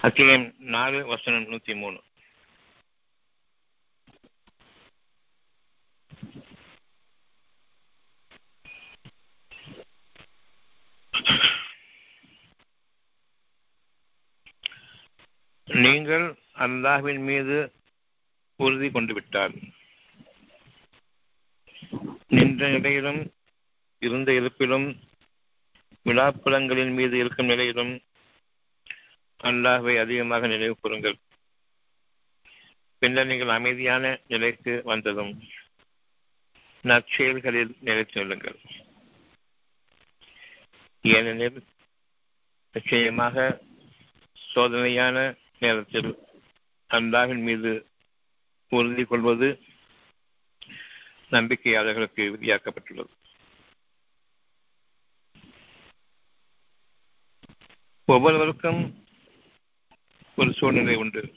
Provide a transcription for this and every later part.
அத்தியாயம் நாலு வசனம் நூத்தி மூணு நீங்கள் அல்லாஹ்வின் மீது உறுதி கொண்டு விட்டார் நின்ற நிலையிலும் இருந்த இருப்பிலும் விழாப்புலங்களின் மீது இருக்கும் நிலையிலும் அல்லாஹுவை அதிகமாக நினைவு கூறுங்கள். பின்னர் நீங்கள் அமைதியான நிலைக்கு வந்ததும் நற்செயல்களில் நிலைத்து நில்லுங்கள். ஏனெனில் நிச்சயமாக சோதனையான நேரத்தில் அல்லாஹின் மீது உறுதி கொள்வது நம்பிக்கையாளர்களுக்கு விதியாக்கப்பட்டுள்ளது. ஒவ்வொருவருக்கும் ஒரு சூழ்நிலை உண்டு.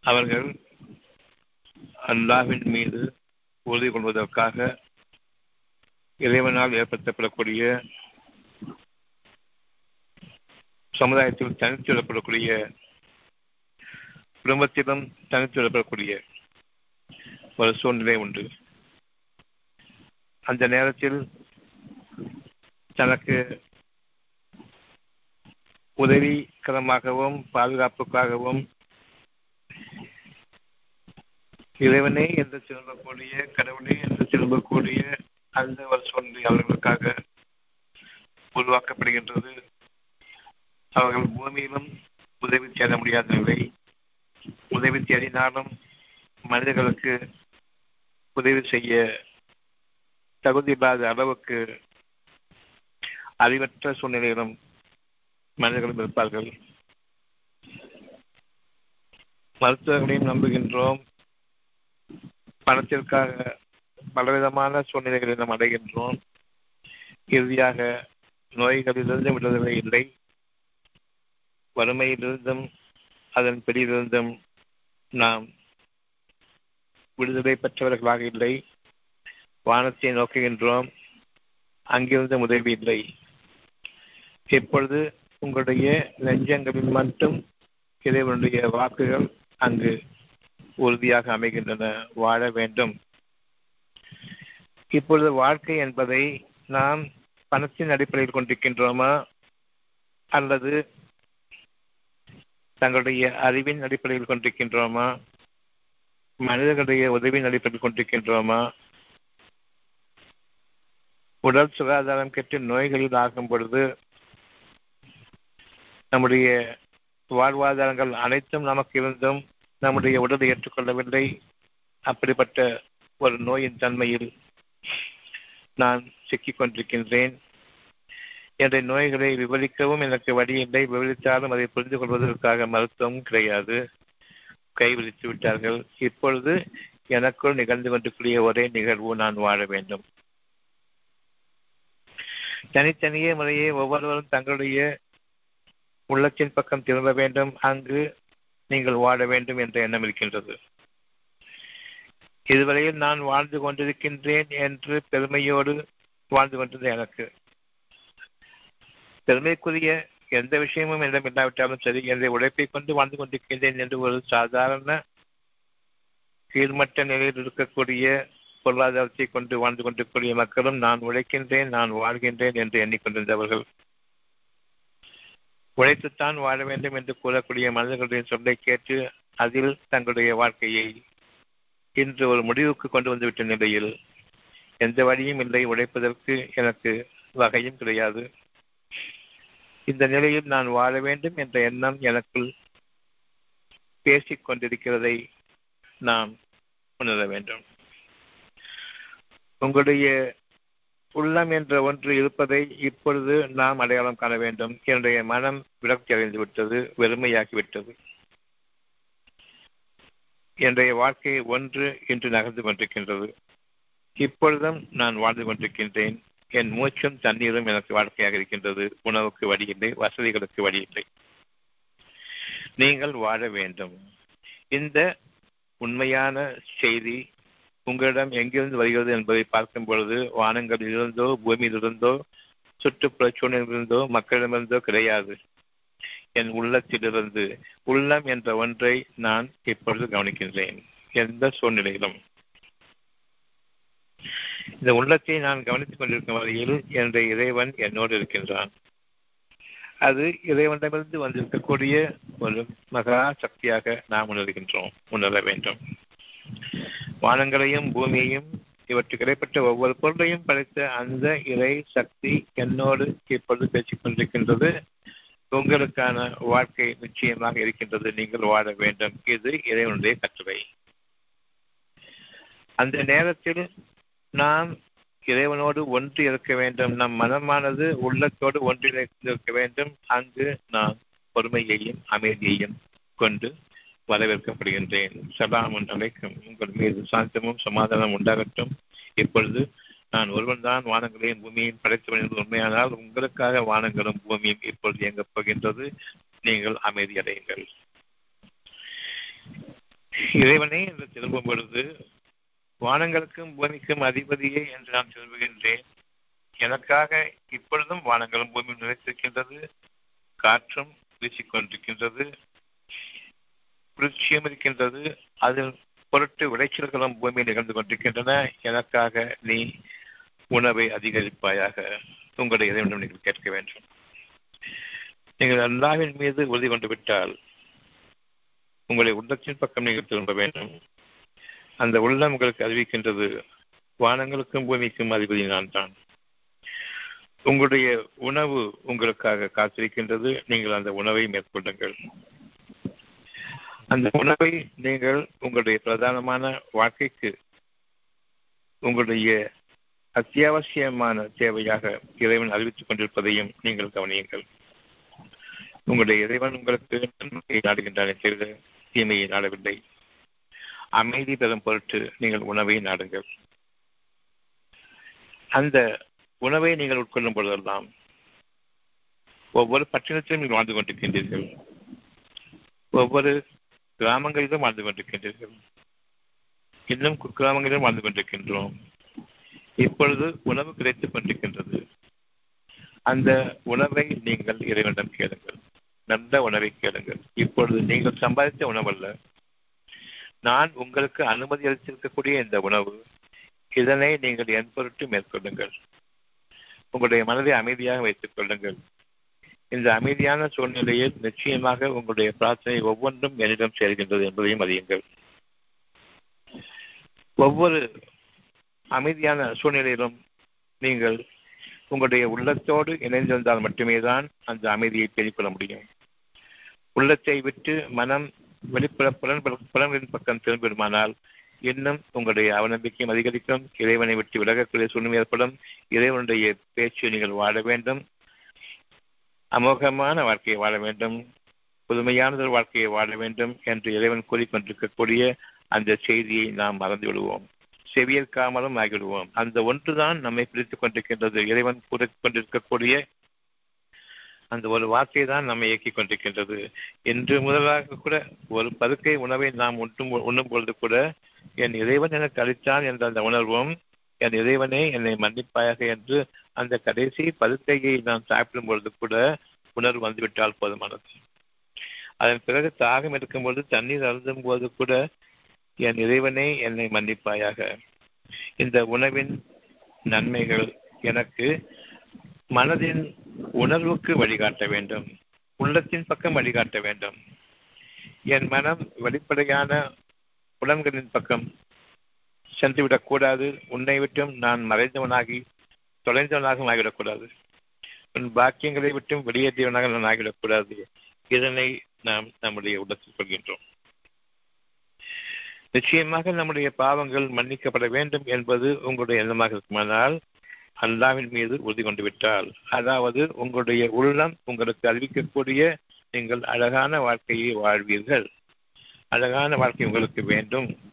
அவர்கள் அல்லாவின் மீது உறுதி கொள்வதற்காக இறைவனால் ஏற்படுத்தப்படக்கூடிய சமுதாயத்தில் தனித்து விடப்படக்கூடிய குடும்பத்திலும் தனித்து விடப்படக்கூடிய ஒரு சூழ்நிலை உண்டு. அந்த நேரத்தில் தனக்கு உதவிகரமாகவும் பாதுகாப்புக்காகவும் இறைவனே என்று திரும்பக்கூடிய கடவுளே என்று திரும்பக்கூடிய அந்த ஒரு சூழ்நிலை அவர்களுக்காக உருவாக்கப்படுகின்றது. அவர்கள் பூமியிலும் உதவி தேட முடியாத நிலை உதவி தேடினாலும் மனிதர்களுக்கு உதவி செய்ய தகுதி இல்லாத அளவுக்கு அறிவற்ற சூழ்நிலையிலும் மனிதர்களும் இருப்பார்கள் மருத்துவர்களையும் நம்புகின்றோம். பணத்திற்காக பலவிதமான சூழ்நிலைகளை நாம் அடைகின்றோம். இறுதியாக நோய்களிலிருந்து விடுதலை இல்லை. வறுமையிலிருந்தும் அதன் பிடியிலிருந்தும் நாம் விடுதலை பெற்றவர்களாக இல்லை. வானத்தை நோக்குகின்றோம். அங்கிருந்தும் உதவி இல்லை. இப்பொழுது உங்களுடைய நெஞ்சங்களில் மட்டும் இறைவனுடைய வாக்குகள் அங்கு உறுதியாக அமைகின்றன வாழ வேண்டும். இப்பொழுது வாழ்க்கை என்பதை நாம் பணத்தின் அடிப்படையில் கொண்டிருக்கின்றோமா? அல்லது தங்களுடைய அறிவின் அடிப்படையில் கொண்டிருக்கின்றோமா? மனிதர்களுடைய உதவியின் அடிப்படையில் கொண்டிருக்கின்றோமா? உடல் சுகாதாரம் கெட்டு நோய்களில் ஆகும் பொழுது நம்முடைய வாழ்வாதாரங்கள் அனைத்தும் நமக்கு இருந்தும் நம்முடைய உடலை ஏற்றுக்கொள்ளவில்லை. அப்படிப்பட்ட ஒரு நோயின் தன்மையில் நான் சிக்கிக் கொண்டிருக்கின்றேன். என்னுடைய நோய்களை விவரிக்கவும் எனக்கு வழி இல்லை. விவரித்தாலும் அதை புரிந்து கொள்வதற்காக மருத்துவம் கிடையாது. கைவிரித்து விட்டார்கள். இப்பொழுது எனக்குள் நிகழ்ந்து கொண்டிருக்கூடிய ஒரே நிகழ்வு நான் வாழ வேண்டும். தனித்தனியே முறையே ஒவ்வொருவரும் தங்களுடைய உள்ளத்தின் பக்கம் திரும்ப வேண்டும். அங்கு நீங்கள் வாழ வேண்டும் என்ற எண்ணம் இருக்கின்றது. இதுவரையில் நான் வாழ்ந்து கொண்டிருக்கின்றேன் என்று பெருமையோடு வாழ்ந்து கொண்டது எனக்கு. பெருமைக்குரிய எந்த விஷயமும் என்னிடம் இல்லாவிட்டாலும் சரி என்னை உழைப்பை கொண்டு வாழ்ந்து கொண்டிருக்கின்றேன் என்று ஒரு சாதாரண கீழ்மட்ட நிலையில் இருக்கக்கூடிய பொருளாதாரத்தை கொண்டு வாழ்ந்து கொண்டிருக்கக்கூடிய மக்களும் நான் உழைக்கின்றேன் நான் வாழ்கின்றேன் என்று எண்ணிக்கொண்டிருந்தவர்கள். உழைத்துத்தான் வாழ வேண்டும் என்று கூறக்கூடிய மனிதர்களுடைய சொல்லை கேட்டு அதில் தங்களுடைய வாழ்க்கையை இன்று ஒரு முடிவுக்கு கொண்டு வந்துவிட்ட நிலையில் எந்த வழியும் இல்லை. உழைப்பதற்கு எனக்கு வகையும் கிடையாது. இந்த நிலையில் நான் வாழ வேண்டும் என்ற எண்ணம் எனக்குள் பேசிக் கொண்டிருக்கிறதை நாம் உணர வேண்டும். உங்களுடைய உள்ளம் என்ற ஒன்று இருப்பதை இப்பொழுது நாம் அடையாளம் காண வேண்டும். என்னுடைய மனம் விரக்தி அடைந்து விட்டது வெறுமையாகிவிட்டது. என்னுடைய வாழ்க்கை ஒன்று இன்று நகர்ந்து கொண்டிருக்கின்றது. இப்பொழுதும் நான் வாழ்ந்து கொண்டிருக்கின்றேன். என் மூச்சும் தண்ணீரும் எனக்கு வாழ்க்கையாக இருக்கின்றது. உணவுக்கு வழியில்லை வசதிகளுக்கு வழியில்லை. நீங்கள் வாழ வேண்டும். இந்த உண்மையான செய்தி உங்களிடம் எங்கிருந்து வருகிறது என்பதை பார்க்கும் பொழுது வானங்களிலிருந்தோ பூமியிலிருந்தோ சுற்றுப்புற சூழ்நிலையிலிருந்தோ மக்களிடமிருந்தோ கிடையாது. என் உள்ளத்திலிருந்து உள்ளம் என்ற ஒன்றை நான் இப்பொழுது கவனிக்கின்றேன். எந்த சூழ்நிலையிலும். இந்த உள்ளத்தை நான் கவனித்துக் கொண்டிருக்கும் வகையில் என்ற இறைவன் என்னோடு இருக்கின்றான். அது இறைவனிடமிருந்து வந்திருக்கக்கூடிய ஒரு மகா சக்தியாக நாம் உணர்கின்றோம் உணர வேண்டும். வானங்களையும் பூமியையும் இவற்றுக்கு இடைப்பட்ட ஒவ்வொரு பொருளையும் படைத்த அந்த இறை சக்தி என்னோடு இப்பொழுது பேசிக் கொண்டிருக்கின்றது. உங்களுக்கான வாழ்க்கை நிச்சயமாக இருக்கின்றது. நீங்கள் வாழ வேண்டும். இது இறைவனுடைய கட்டுரை அந்த நேரத்தில் நாம் இறைவனோடு ஒன்று இருக்க வேண்டும். நம் மனமானது உள்ளத்தோடு ஒன்றிணைந்திருக்க வேண்டும். அங்கு நாம் பொறுமையையும் அமைதியையும் கொண்டு வரவேற்கப்படுகின்றேன். சலாம் அழைக்கும் உங்கள் மீது சாந்தமும் சமாதானம் உண்டாகட்டும். இப்பொழுது நான் ஒருவன் தான் வானங்களையும் பூமியையும் படைத்தவன் என்பது உண்மையானால் உங்களுக்காக வானங்களும் பூமியும் இப்பொழுது இயங்கப் போகின்றது. நீங்கள் அமைதியடையுங்கள் இறைவனே என்று திரும்பும் பொழுது வானங்களுக்கும் பூமிக்கும் அதிபதியே என்று நான் திரும்புகின்றேன் எனக்காக இப்பொழுதும் வானங்களும் பூமியும் நிலைத்திருக்கின்றது. காற்றும் வீசிக்கொண்டிருக்கின்றது. குளிர்ச்சியும் இருக்கின்றது அதில் பொருட்டு விளைச்சல்களும் பூமியில் நிகழ்ந்து கொண்டிருக்கின்றன. எனக்காக நீ உணவை அதிகரிப்பாயாக உங்களுடைய இறைவனிடம் நீங்கள் கேட்க வேண்டும். நீங்கள் அல்லாவின் மீது உறுதி கொண்டு விட்டால் உங்களுடைய உள்ளத்தின் பக்கம் நீங்கள் திரும்ப வேண்டும். அந்த உள்ளம் உங்களுக்கு அறிவிக்கின்றது. வானங்களுக்கும் பூமிக்கும் அதிபதி நான் தான். உங்களுடைய உணவு உங்களுக்காக காத்திருக்கின்றது. நீங்கள் அந்த உணவை மேற்கொள்ளுங்கள். அந்த உணவை நீங்கள் உங்களுடைய பிரதானமான வாழ்க்கைக்கு உங்களுடைய அத்தியாவசியமான தேவையாக இறைவன் அறிவித்துக் கொண்டிருப்பதையும் நீங்கள் கவனியுங்கள். உங்களுடைய இறைவன் உங்களுக்கு நன்மையை நாடுகின்றானே தவிர தீமையை நாடவில்லை. அமைதி பெறும் பொருட்டு நீங்கள் உணவை நாடுங்கள். அந்த உணவை நீங்கள் உட்கொள்ளும் பொழுதெல்லாம் ஒவ்வொரு பட்டினத்திலும் நீங்கள் வாழ்ந்து கொண்டிருக்கின்றீர்கள். ஒவ்வொரு கிராமங்களிலும் வாழ்ந்து கொண்டிருக்கின்றீர்கள். இன்னும் குக்கிராமங்களிலும் வாழ்ந்து கொண்டிருக்கின்றோம். இப்பொழுது உணவு கிடைத்துக் கொண்டிருக்கின்றது. அந்த உணவை நீங்கள் இறைவனிடம் கேளுங்கள். நல்ல உணவை கேளுங்கள். இப்பொழுது நீங்கள் சம்பாதித்த உணவல்ல. நான் உங்களுக்கு அனுமதி அளித்திருக்கக்கூடிய இந்த உணவு இதனை நீங்கள் என் பொருட்டு மேற்கொள்ளுங்கள். உங்களுடைய மனதை அமைதியாக வைத்துக் கொள்ளுங்கள். இந்த அமைதியான சூழ்நிலையில் நிச்சயமாக உங்களுடைய பிரார்த்தனை ஒவ்வொன்றும் என்னிடம் சேர்கின்றது என்பதையும் அறியுங்கள். ஒவ்வொரு அமைதியான சூழ்நிலையிலும் நீங்கள் உங்களுடைய உள்ளத்தோடு இணைந்திருந்தால் மட்டுமே தான் அந்த அமைதியை பெறிக்கொள்ள முடியும். உள்ளத்தை விட்டு மனம் வெளிப்புற புலன் புலன்களின் பக்கம் திரும்பிடுமானால் இன்னும் உங்களுடைய அவநம்பிக்கையும் அதிகரிக்கும். இறைவனை விட்டு விலகக்கூடிய சூழ்நிலை ஏற்படும். இறைவனுடைய பேச்சு நீங்கள் வாழ வேண்டும். அமோகமான வாழ்க்கையை வாழ வேண்டும் புதுமையானதொரு வாழ்க்கையை வாழ வேண்டும் என்று இறைவன் கூறிக்கொண்டிருக்கக்கூடிய அந்த செய்தியை நாம் மறந்து விடுவோம் செவியேற்காமலும் ஆகிவிடுவோம். அந்த ஒன்றுதான் நம்மை பிரித்துக் கொண்டிருக்கின்றது. இறைவன் கூறிக்கொண்டிருக்கக்கூடிய அந்த ஒரு வார்த்தை தான் நம்மை இயக்கிக் கொண்டிருக்கின்றது. இன்று முதலாக கூட ஒரு பருக்கை உணவை நாம் உண்ணும் உண்ணும் பொழுது கூட என் இறைவன் எனக்கு அளித்தான் என்ற அந்த உணர்வும் என் இறைவனே என்னை மன்னிப்பாயாக என்று அந்த கடைசி பருக்கையை நான் சாப்பிடும் பொழுது கூட உணர்வு வந்துவிட்டால் போதுமானது. அதன் பிறகு தாகம் இருக்கும் பொழுது தண்ணீர் அருந்தும் போது கூட என் இறைவனே என்னை மன்னிப்பாயாக. இந்த உணவின் நன்மைகள் எனக்கு மனதின் உணர்வுக்கு வழிகாட்ட வேண்டும். உள்ளத்தின் பக்கம் வழிகாட்ட வேண்டும். என் மனம் வெளிப்படையான புலன்களின் பக்கம் சென்றுவிடக்கூடாது. உன்னை விட்டும் நான் மறைந்தவனாகி தொலைந்தவனாகவும் ஆகிவிடக்கூடாது. உன் பாக்கியங்களை விட்டும் வெளியேற்றியவனாக நான் ஆகிவிடக்கூடாது. இதனை நாம் நம்முடைய உள்ளத்தில் கொள்கின்றோம். நிச்சயமாக நம்முடைய பாவங்கள் மன்னிக்கப்பட வேண்டும் என்பது உங்களுடைய எண்ணமாக இருக்குமானால் அல்லாவின் மீது உறுதி கொண்டு விட்டால். அதாவது உங்களுடைய உள்ளம் உங்களுக்கு அறிவிக்கக்கூடிய நீங்கள் அழகான வாழ்க்கையை வாழ்வீர்கள். அழகான வாழ்க்கை உங்களுக்கு வேண்டும்.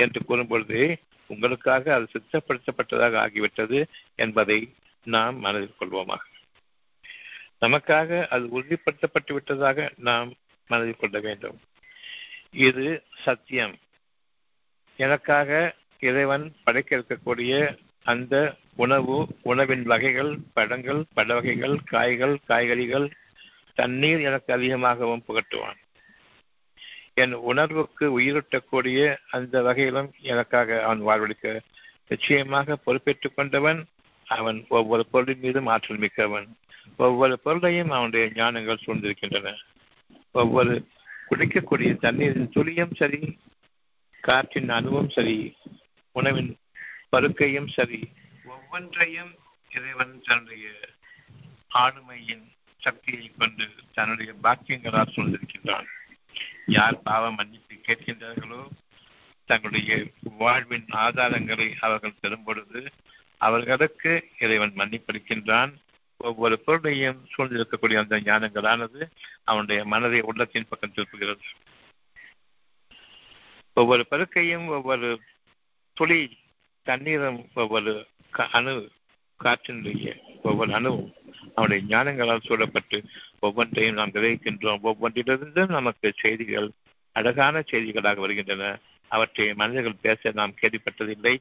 என்று கூறும் பொழுது உங்களுக்காக அது சித்தப்படுத்தப்பட்டதாக ஆகிவிட்டது என்பதை நாம் மனதில் கொள்வோமாக. நமக்காக அது உறுதிப்படுத்தப்பட்டு விட்டதாக நாம் மனதில் கொள்ள வேண்டும். இது சத்தியம். எனக்காக இறைவன் படைக்க இருக்கக்கூடிய அந்த உணவு உணவின் வகைகள் பழங்கள் பழ வகைகள் காய்கள் காய்கறிகள் தண்ணீர் எனக்கு அதிகமாகவும் புகட்டுவான். என் உணர்வுக்கு உயிரூட்டக்கூடிய அந்த வகையிலும் எனக்காக அவன் வாழ்வளிக்க நிச்சயமாக பொறுப்பேற்றுக் கொண்டவன். அவன் ஒவ்வொரு பொருளின் மீதும் ஆற்றல் மிக்கவன். ஒவ்வொரு பொருளையும் அவனுடைய ஞானங்கள் சூழ்ந்திருக்கின்றன. ஒவ்வொரு குடிக்கக்கூடிய தண்ணீரின் துளியும் சரி காற்றின் அணுவும் சரி உணவின் பருக்கையும் சரி ஒவ்வொன்றையும் இறைவன் தன்னுடைய ஆளுமையின் சக்தியை கொண்டு தன்னுடைய பாக்கியங்களால் சூழ்ந்திருக்கின்றான். யார் பாவ மன்னிப்பு கேட்கின்றார்களோ தங்களுடைய வாழ்வின் ஆதாரங்களை அவர்கள் தரும் பொழுது அவர்களுக்கு இறைவன் மன்னிப்பளிக்கின்றான். ஒவ்வொரு பொருளையும் சூழ்ந்திருக்கக்கூடிய அந்த ஞானங்களானது அவனுடைய மனதை உள்ளத்தின் பக்கம் திருப்புகிறது. ஒவ்வொரு பருக்கையும் ஒவ்வொரு துளி தண்ணீரும் ஒவ்வொரு அணு காற்றினுடைய ஒவ்வொரு அணுவும் அவருடைய ஞானங்களால் சூழப்பட்டு ஒவ்வொன்றையும் நாம் கிரகிக்கின்றோம் ஒவ்வொன்றிலிருந்தும் நமக்கு செய்திகள் அழகான செய்திகளாக வருகின்றன. அவற்றை மனிதர்கள் பேச நாம் கேள்விப்பட்டதில்லை.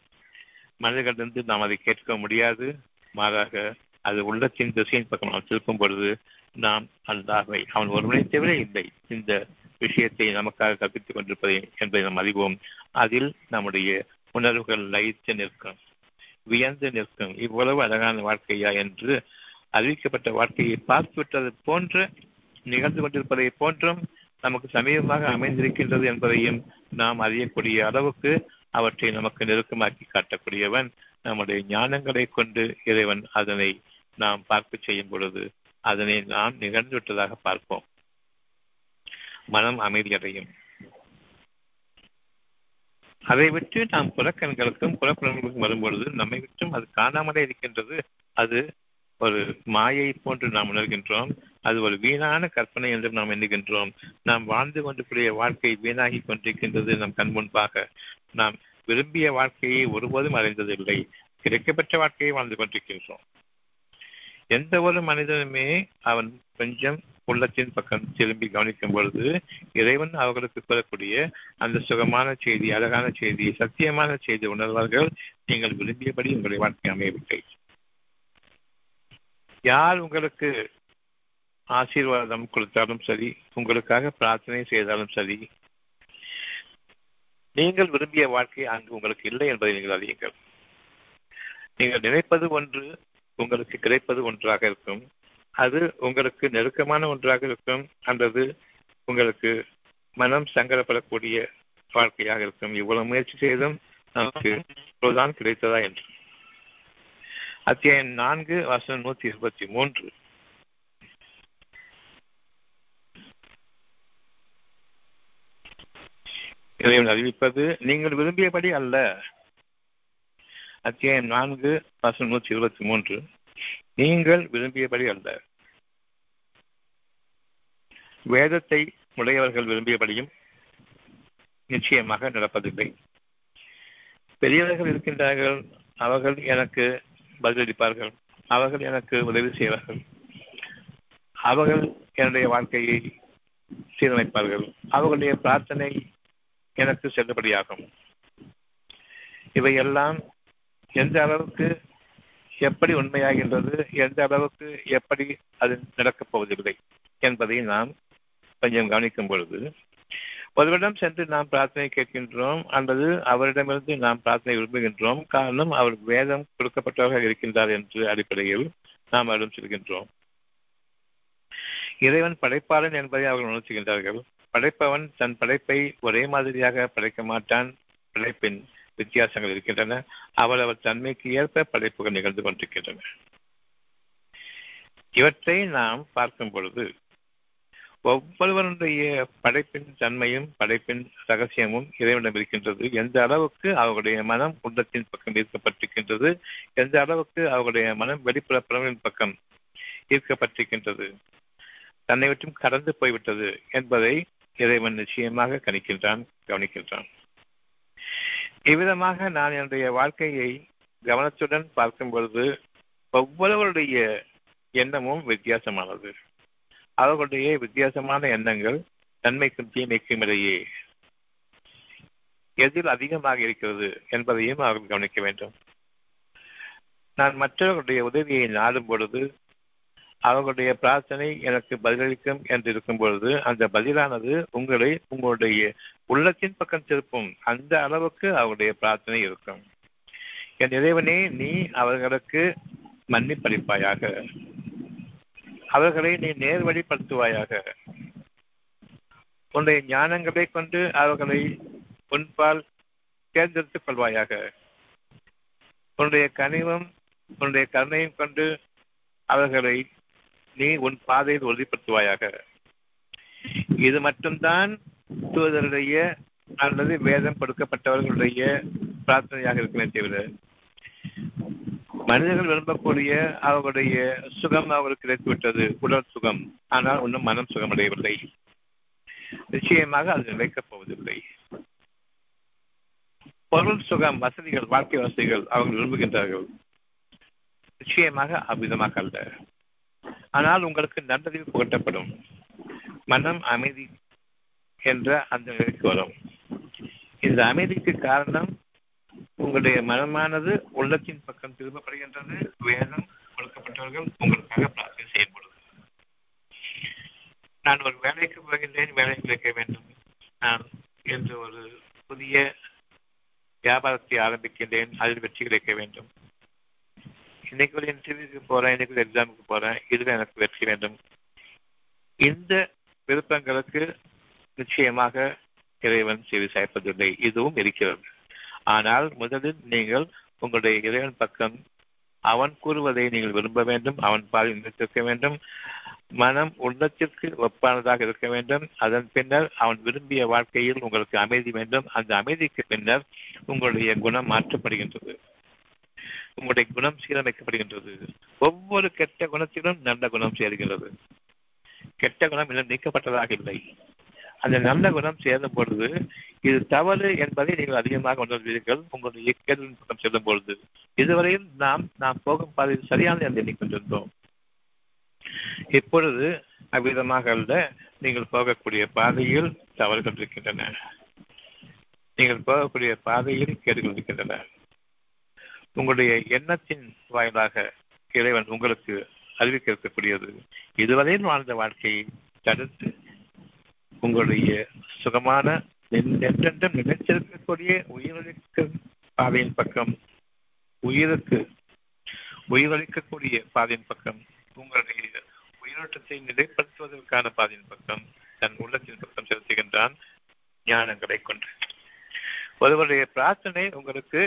மனிதர்களிருந்து நாம் அதை கேட்க முடியாது. மாறாக அது உள்ளத்தின் திசையின் பக்கம் நாம் திருப்பும் பொழுது நாம் அல்லாஹை அவன் ஒருவனை தவிர இல்லை. இந்த விஷயத்தை நமக்காக கற்பித்துக் கொண்டிருப்பதை என்பதை நாம் அறிவோம். அதில் நம்முடைய உணர்வுகள் லயித்து நிற்கும் வியந்து நிற்கும். இவ்வளவு அழகான வாழ்க்கையா என்று அறிவிக்கப்பட்ட வாழ்க்கையை பார்த்துவிட்டது போன்று நிகழ்ந்து கொண்டிருப்பதை போன்றும் நமக்கு சமீபமாக அமைந்திருக்கின்றது என்பதையும் நாம் அறியக்கூடிய அளவுக்கு அவற்றை நமக்கு நெருக்கமாக்கி காட்டக்கூடியவன் நம்முடைய ஞானங்களை கொண்டு இறைவன் அதனை நாம் பார்க்க செய்யும் பொழுது அதனை நாம் நிகழ்ந்து விட்டதாக பார்ப்போம். மனம் அமைதியடையும். அதை விட்டு நாம் புறக்கண்களுக்கும் புறப்புலன்களுக்கும் வரும்பொழுது நம்மை விட்டும் அது காணாமலே இருக்கின்றது. அது ஒரு மாயை போன்று நாம் உணர்கின்றோம். அது ஒரு வீணான கற்பனை என்று நாம் எண்ணுகின்றோம். நாம் வாழ்ந்து கொண்டிருக்கிற வாழ்க்கை வீணாகி கொண்டிருக்கின்றது நம் கண் முன்பாக. நாம் விரும்பிய வாழ்க்கையை ஒருபோதும் அடைந்ததில்லை. கிடைக்கப்பட்ட வாழ்க்கையை வாழ்ந்து கொண்டிருக்கின்றோம். எந்த ஒரு மனிதனுமே அவன் கொஞ்சம் உள்ளத்தின் பக்கம் திரும்பி கவனிக்கும் பொழுது இறைவன் அவர்களுக்கு கூறக்கூடிய அந்த சுகமான செய்தி அழகான செய்தி சத்தியமான செய்தி உணர்வார்கள். நீங்கள் விரும்பியபடி உங்களுடைய வாழ்க்கை அமையவில்லை. யார் உங்களுக்கு ஆசீர்வாதம் கொடுத்தாலும் சரி உங்களுக்காக பிரார்த்தனை செய்தாலும் சரி நீங்கள் விரும்பிய வாழ்க்கை அங்கு உங்களுக்கு இல்லை என்பதை நீங்கள் அறியுங்கள். நீங்கள் நினைப்பது ஒன்று உங்களுக்கு கிடைப்பது ஒன்றாக இருக்கும். அது உங்களுக்கு நெருக்கமான ஒன்றாக இருக்கும். அல்லது உங்களுக்கு மனம் சங்கடப்படக்கூடிய வாழ்க்கையாக இருக்கும். இவ்வளவு முயற்சி செய்தும் நமக்கு இவ்வளவுதான் கிடைத்ததா என்று. அத்தியாயம் நான்கு வசனம் நூத்தி இருபத்தி மூன்று. இறைவன் அறிவிப்பது நீங்கள் விரும்பியபடி அல்ல. அத்தியாயம் நான்கு வசனம் நூற்றி இருபத்தி மூன்று. நீங்கள் விரும்பியபடி அல்ல. வேதத்தை உடையவர்கள் விரும்பியபடியும் நிச்சயமாக நடப்பதில்லை. பெரியவர்கள் இருக்கின்றார்கள் அவர்கள் எனக்கு பதிலளிப்பார்கள். அவர்கள் எனக்கு உதவி செய்வார்கள். அவர்கள் என்னுடைய வாழ்க்கையை சீரமைப்பார்கள். அவர்களுடைய பிரார்த்தனை எனக்கு செல்லுபடியாகும். இவையெல்லாம் எந்த அளவுக்கு எப்படி உண்மையாகின்றது எந்த அளவுக்கு எப்படி அது நடக்கப் போவதில்லை என்பதை நாம் கொஞ்சம் கவனிக்கும் பொழுது ஒருவரிடம் சென்று நாம் பிரார்த்தனை கேட்கின்றோம் அல்லது அவரிடமிருந்து நாம் பிரார்த்தனை விரும்புகின்றோம். காரணம் அவர் வேதம் கொடுக்கப்பட்டவராக இருக்கின்றார் என்று அடிப்படையில் நாம் அவரிடம் செல்கின்றோம் இறைவன் படைப்பாளன் என்பதை அவர்கள் உணர்த்துகின்றார்கள். படைப்பவன் தன் படைப்பை ஒரே மாதிரியாக படைக்க மாட்டான். படைப்பின் வித்தியாசங்கள் இருக்கின்றன. அவரவர் தன்மைக்கு ஏற்ப படைப்புகள் நிகழ்ந்து கொண்டிருக்கின்றன. இவற்றை நாம் பார்க்கும் பொழுது ஒவ்வொருவருடைய படைப்பின் தன்மையும் படைப்பின் ரகசியமும் இறைவனிடம் இருக்கின்றது. எந்த அளவுக்கு அவர்களுடைய மனம் உள்ளத்தின் பக்கம் ஈர்க்கப்பட்டிருக்கின்றது? எந்த அளவுக்கு அவர்களுடைய மனம் வெளிப்புற புறவின் பக்கம் ஈர்க்கப்பட்டிருக்கின்றது? தன்னை விட்டும் கடந்து போய்விட்டது என்பதை இறைவன் நிச்சயமாக கணிக்கின்றான் கவனிக்கின்றான். இவ்விதமாக நான் என்னுடைய வாழ்க்கையை கவனத்துடன் பார்க்கும் பொழுது ஒவ்வொருவருடைய எண்ணமும் வித்தியாசமானது. அவர்களுடைய வித்தியாசமான எண்ணங்கள் நன்மைக்கும் தீமைக்கும் இடையே எதில் அதிகமாக இருக்கிறது என்பதையும் அவர்கள் கவனிக்க வேண்டும். நான் மற்றவர்களுடைய உதவியை நாடும் பொழுது அவர்களுடைய பிரார்த்தனை எனக்கு பதிலளிக்கும் என்று இருக்கும் பொழுது அந்த பதிலானது உங்களை உங்களுடைய உள்ளத்தின் பக்கம் திருப்பும் அந்த அளவுக்கு அவருடைய பிரார்த்தனை இருக்கும். என் இறைவனே நீ அவர்களுக்கு மன்னிப்பளிப்பாயாக. அவர்களை நீ நேர்வழிப்படுத்துவாயாக. உன்னுடைய ஞானங்களை கொண்டு அவர்களை உன்பால் தேர்ந்தெடுத்துக் கொள்வாயாக. உன்னுடைய கனிவும் உன்னுடைய கருணையும் கொண்டு அவர்களை நீ உன் பாதையில் உறுதிப்படுத்துவாயாக. இது மட்டும்தான் தூதருடைய அல்லது வேதம் கொடுக்கப்பட்டவர்களுடைய பிரார்த்தனையாக இருக்கிறேன் தவிர. மனிதர்கள் விரும்பக்கூடிய அவர்களுடைய சுகம் அவர்களுக்கு கிடைத்துவிட்டது உடல் சுகம். ஆனால் இன்னும் மனம் சுகமடையவில்லை. நிச்சயமாக அது நிலைக்கப் போவதில்லை. பொருள் சுகம் வசதிகள் வாழ்க்கை வசதிகள் அவர்கள் விரும்புகின்றார்கள். நிச்சயமாக அவ்விதமாக அல்ல. ஆனால் உங்களுக்கு நல்லறிவு புகட்டப்படும். மனம் அமைதி என்ற அந்த நிலைக்கு வரும். இந்த அமைதிக்கு காரணம் உங்களுடைய மனமானது உள்ளத்தின் பக்கம் திரும்பப்படுகின்றது வேதம் கொடுக்கப்பட்டவர்கள் உங்களுக்காக பிரார்த்தனை செய்யப்படுது நான் ஒரு வேலைக்கு போகின்றேன் வேலை கிடைக்க வேண்டும். நான் என்று ஒரு புதிய வியாபாரத்தை ஆரம்பிக்கின்றேன் அதில் வெற்றி கிடைக்க வேண்டும். இன்னைக்கு ஒரு இன்டர்வியூக்கு போறேன் இன்னைக்கு ஒரு எக்ஸாமுக்கு போறேன் இதுல எனக்கு வெற்றி வேண்டும். இந்த விருப்பங்களுக்கு நிச்சயமாக இறைவன் செவி சாய்ப்பதில்லை. இதுவும் இருக்கிறது. ஆனால் முதலில் நீங்கள் உங்களுடைய இறைவன் பக்கம் அவன் கூறுவதை நீங்கள் விரும்ப வேண்டும் அவன் பால் நினைத்திருக்க வேண்டும் மனம் உள்ளத்திற்கு ஒப்பானதாக இருக்க வேண்டும். அதன் பின்னர் அவன் விரும்பிய வாழ்க்கையில் உங்களுக்கு அமைதி வேண்டும். அந்த அமைதிக்கு பின்னர் உங்களுடைய குணம் மாற்றப்படுகின்றது. உங்களுடைய குணம் சீரமைக்கப்படுகின்றது. ஒவ்வொரு கெட்ட குணத்திலும் நல்ல குணம் சேர்கிறது. கெட்ட குணம் இன்னும் நீக்கப்பட்டதாக இல்லை. அந்த நல்ல குணம் சேரும் பொழுது இது தவறு என்பதை நீங்கள் அதிகமாக உணர்வீர்கள். உங்களுடைய கேள்வியின் பக்கம் செல்லும் பொழுது. இதுவரையில் நாம் நாம் போகும் பாதையில் சரியான என்று எண்ணிக்கொண்டிருந்தோம். இப்பொழுது அவ்விதமாக அல்ல நீங்கள் போகக்கூடிய பாதையில் தவறுகள் இருக்கின்றன. நீங்கள் போகக்கூடிய பாதையில் கேடுகள் இருக்கின்றன. உங்களுடைய எண்ணத்தின் வாயிலாக இறைவன் உங்களுக்கு அறிவிக்க இருக்கக்கூடியது. இதுவரையில் வாழ்ந்த வாழ்க்கையை தடுத்து உங்களுடைய சுகமான என்றென்றும் நினைச்சிருக்கக்கூடிய உயிரொழிக்க பாதையின் பக்கம் உயிருக்கு உயிரளிக்கக்கூடிய பாதையின் பக்கம் உங்களுடைய உயிரோட்டத்தை நிலைப்படுத்துவதற்கான பாதையின் பக்கம் தன் உள்ளத்தின் பக்கம் செலுத்துகின்றான் ஞானங்களை கொண்டு. ஒருவருடைய பிரார்த்தனை உங்களுக்கு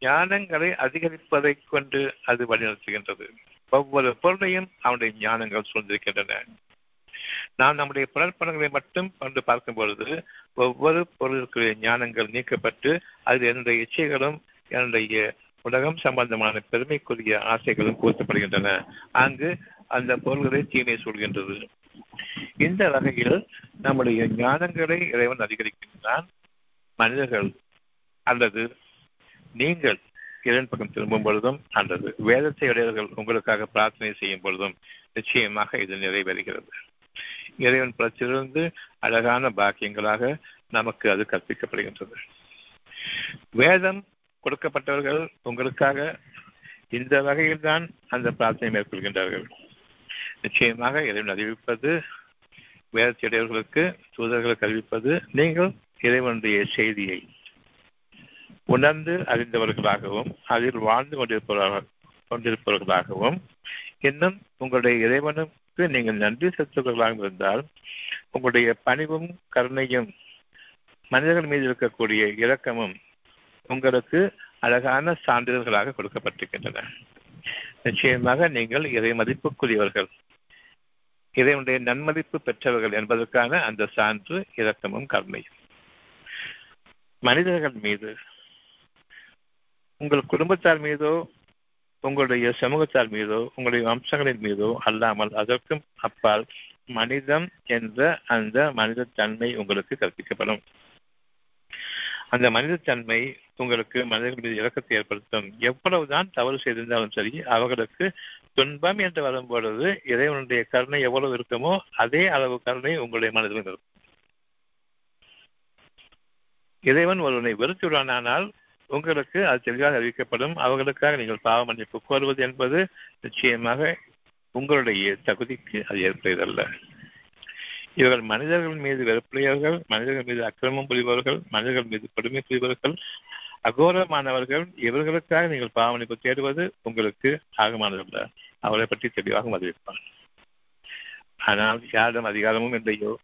ஞானங்களை அதிகரிப்பதை கொண்டு அது வழிநடத்துகின்றது. ஒவ்வொரு பொருளையும் அவனுடைய ஞானங்கள் சூழ்ந்திருக்கின்றன. நாம் நம்முடைய புலற்பணங்களை மட்டும் கொண்டு பார்க்கும் பொழுது ஒவ்வொரு பொருளுக்குரிய ஞானங்கள் நீக்கப்பட்டு அதில் என்னுடைய இச்சைகளும் என்னுடைய உலகம் சம்பந்தமான பெருமைக்குரிய ஆசைகளும் கூர்த்தப்படுகின்றன அங்கு அந்த பொருள்களை தீமை சொல்கின்றது இந்த வகையில் நம்முடைய ஞானங்களை இறைவன் அதிகரிக்கின்றான். மனிதர்கள் அல்லது நீங்கள் இறைவன் பக்கம் திரும்பும் பொழுதும் அல்லது வேதத்தை உடையவர்கள் உங்களுக்காக பிரார்த்தனை செய்யும் பொழுதும் நிச்சயமாக இது நிறைவேறுகிறது. இறைவன் புறத்திலிருந்து அழகான பாக்கியங்களாக நமக்கு அது கற்பிக்கப்படுகின்றது. வேதம் கொடுக்கப்பட்டவர்கள் உங்களுக்காக இந்த வகையில் தான் அந்த பிரார்த்தனை மேற்கொள்கின்றார்கள். நிச்சயமாக இறைவன் அறிவிப்பது வேதத்தியடையவர்களுக்கு தூதர்களுக்கு அறிவிப்பது நீங்கள் இறைவனுடைய செய்தியை உணர்ந்து அறிந்தவர்களாகவும் அதில் வாழ்ந்து கொண்டிருப்பவர்கள் கொண்டிருப்பவர்களாகவும் இன்னும் உங்களுடைய இறைவனும் நீங்கள் நன்றி செலுத்துகிறவர்களாக இருந்தால் உங்களுடைய பணிவும் கருணையும் மனிதர்கள் மீது இருக்கக்கூடிய இரக்கமும் உங்களுக்கு அழகான சான்றிதழ்களாக கொடுக்கப்பட்டிருக்கின்றன. நிச்சயமாக நீங்கள் இறை மதிப்புக்குரியவர்கள். இறைவனுடைய நன்மதிப்பு பெற்றவர்கள் என்பதற்கான அந்த சான்று இரக்கமும் கருணையும். மனிதர்கள் மீது உங்கள் குடும்பத்தார் மீதோ உங்களுடைய சமூகத்தார் மீதோ உங்களுடைய வம்சங்களின் மீதோ அல்லாமல் அதற்கும் அப்பால் மனிதம் என்ற அந்த மனித தன்மை உங்களுக்கு கற்பிக்கப்படும். அந்த மனித தன்மை உங்களுக்கு மனிதர்கள் மீது இறக்கத்தை ஏற்படுத்தும். எவ்வளவுதான் தவறு செய்திருந்தாலும் சரி அவர்களுக்கு துன்பம் என்று வரும்பொழுது இறைவனுடைய கருணை எவ்வளவு இருக்குமோ அதே அளவு கருணை உங்களுடைய மனதிலும் இருக்கும். இறைவன் ஒருவனை வெறுத்துள்ளானால் உங்களுக்கு அது தெளிவாக அறிவிக்கப்படும். அவர்களுக்காக நீங்கள் பாவ மன்னிப்பு கோருவது என்பது நிச்சயமாக உங்களுடைய தகுதிக்கு அது ஏற்புடையதல்ல. இவர்கள் மனிதர்கள் மீது வெறுப்புடையவர்கள் மனிதர்கள் மீது அக்கிரமம் புரிபவர்கள் மனிதர்கள் மீது கொடுமை புரிபவர்கள் அகோரமானவர்கள் இவர்களுக்காக நீங்கள் பாவமளிப்பு தேடுவது உங்களுக்கு ஆகமானதல்ல. அவரை பற்றி தெளிவாக அறிவிப்பார் ஆனால் யாரிடம் அதிகாரமும் இல்லையோ?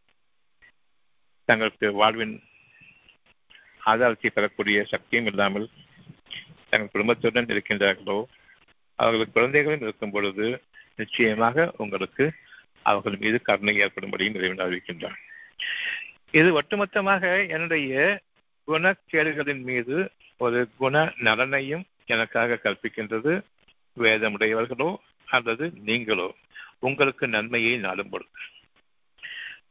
தங்களுக்கு வாழ்வின் ஆதாரத்தை பெறக்கூடிய சக்தியும் இல்லாமல் தங்கள் குடும்பத்துடன் இருக்கின்றார்களோ அவர்கள் குழந்தைகளும் இருக்கும் பொழுது நிச்சயமாக உங்களுக்கு அவர்கள் மீது கருணை ஏற்படும்படியும் இறைவன் அறிவிக்கின்றான். இது ஒட்டுமொத்தமாக என்னுடைய குணக்கேடுகளின் மீது ஒரு குண நலனையும் எனக்காக கற்பிக்கின்றது. வேதமுடையவர்களோ அல்லது நீங்களோ உங்களுக்கு நன்மையை நாடும் பொழுது.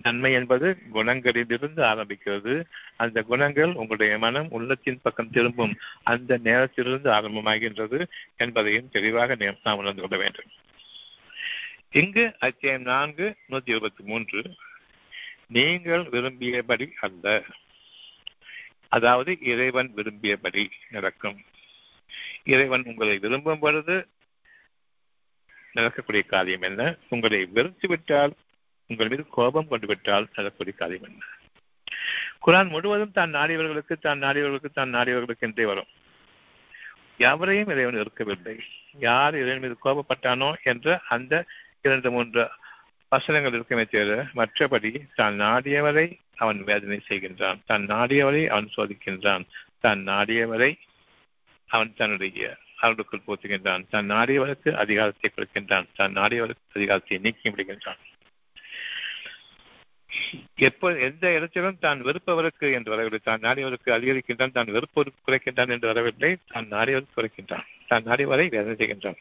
நன்மை என்பது குணங்களிலிருந்து ஆரம்பிக்கிறது. அந்த குணங்கள் உங்களுடைய மனம் உள்ளத்தின் பக்கம் திரும்பும் அந்த நேரத்திலிருந்து ஆரம்பமாகின்றது என்பதையும் தெளிவாக நாம் உணர்ந்து கொள்ள வேண்டும். இங்கு அத்தியாயம் நான்கு நூத்தி இருபத்தி மூன்று. நீங்கள் விரும்பியபடி அல்ல. அதாவது இறைவன் விரும்பியபடி நடக்கும். இறைவன் உங்களை விரும்பும் பொழுது நடக்கக்கூடிய காரியம் என்ன? உங்களை வெறுத்து விட்டால் உங்கள் மீது கோபம் கொண்டு விட்டால் நடக்கக்கூடிய காரியம் என்ன குரான் முழுவதும் தான் நாடியவர்களுக்கு தான் நாடியவர்களுக்கு தான் நாடியவர்களுக்கு என்றே வரும். எவரையும் இறைவன் இருக்கவில்லை யார் இறைவன் மீது கோபப்பட்டானோ என்ற அந்த இரண்டு மூன்று வசனங்கள் இருக்குமே தவிர மற்றபடி தான் நாடியவரை அவன் வேதனை செய்கின்றான். தான் நாடியவரை அவன் சோதிக்கின்றான். தான் நாடியவரை அவன் தன்னுடைய அவர்களுக்குள் போத்துகின்றான். தான் நாடியவருக்கு அதிகாரத்தை கொடுக்கின்றான். தான் நாடியவருக்கு அதிகாரத்தை நீக்கி விடுகின்றான் எப்ப எந்த இடத்திலும் தான் வெறுப்பவருக்கு என்று வரவில்லை. தான் நாடியவருக்கு அதிகரிக்கின்றான் தான் வெறுப்பவருக்கு குறைக்கின்றான் என்று வரவில்லை. தான் நாடியவருக்கு குறைக்கின்றான். தான் நாடியவரை வேதனை செய்கின்றான்.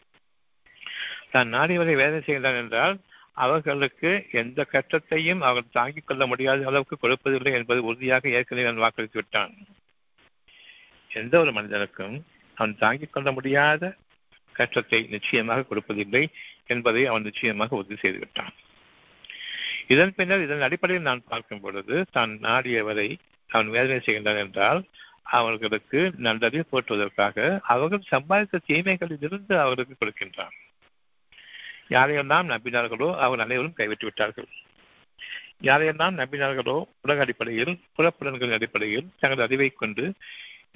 தான் நாடியவரை வேதனை செய்கின்றான் என்றால் அவர்களுக்கு எந்த கஷ்டத்தையும் அவர்கள் தாங்கிக் கொள்ள முடியாத அளவுக்கு கொடுப்பதில்லை என்பது உறுதியாக ஏற்கனவே நான் வாக்களித்து விட்டான். எந்த ஒரு மனிதனுக்கும் அவன் தாங்கிக் கொள்ள முடியாத கஷ்டத்தை நிச்சயமாக கொடுப்பதில்லை என்பதை அவன் நிச்சயமாக உறுதி செய்து விட்டான். இதன் பின்னர் இதன் அடிப்படையில் நான் பார்க்கும் பொழுது தான் நாடியவரை அவன் வேதனை செய்கின்றான் என்றால் அவர்களுக்கு நல்லதை போற்றுவதற்காக அவர்கள் சம்பாதித்த தீமைகளில் இருந்து அவர்களுக்கு கொடுக்கின்றான். யாரையெல்லாம் நம்பினார்களோ அவர் அனைவரும் கைவிட்டு விட்டார்கள். யாரையெல்லாம் நம்பினார்களோ உலக அடிப்படையில் புலப்புலன்களின் அடிப்படையில் தங்கள் அறிவை கொண்டு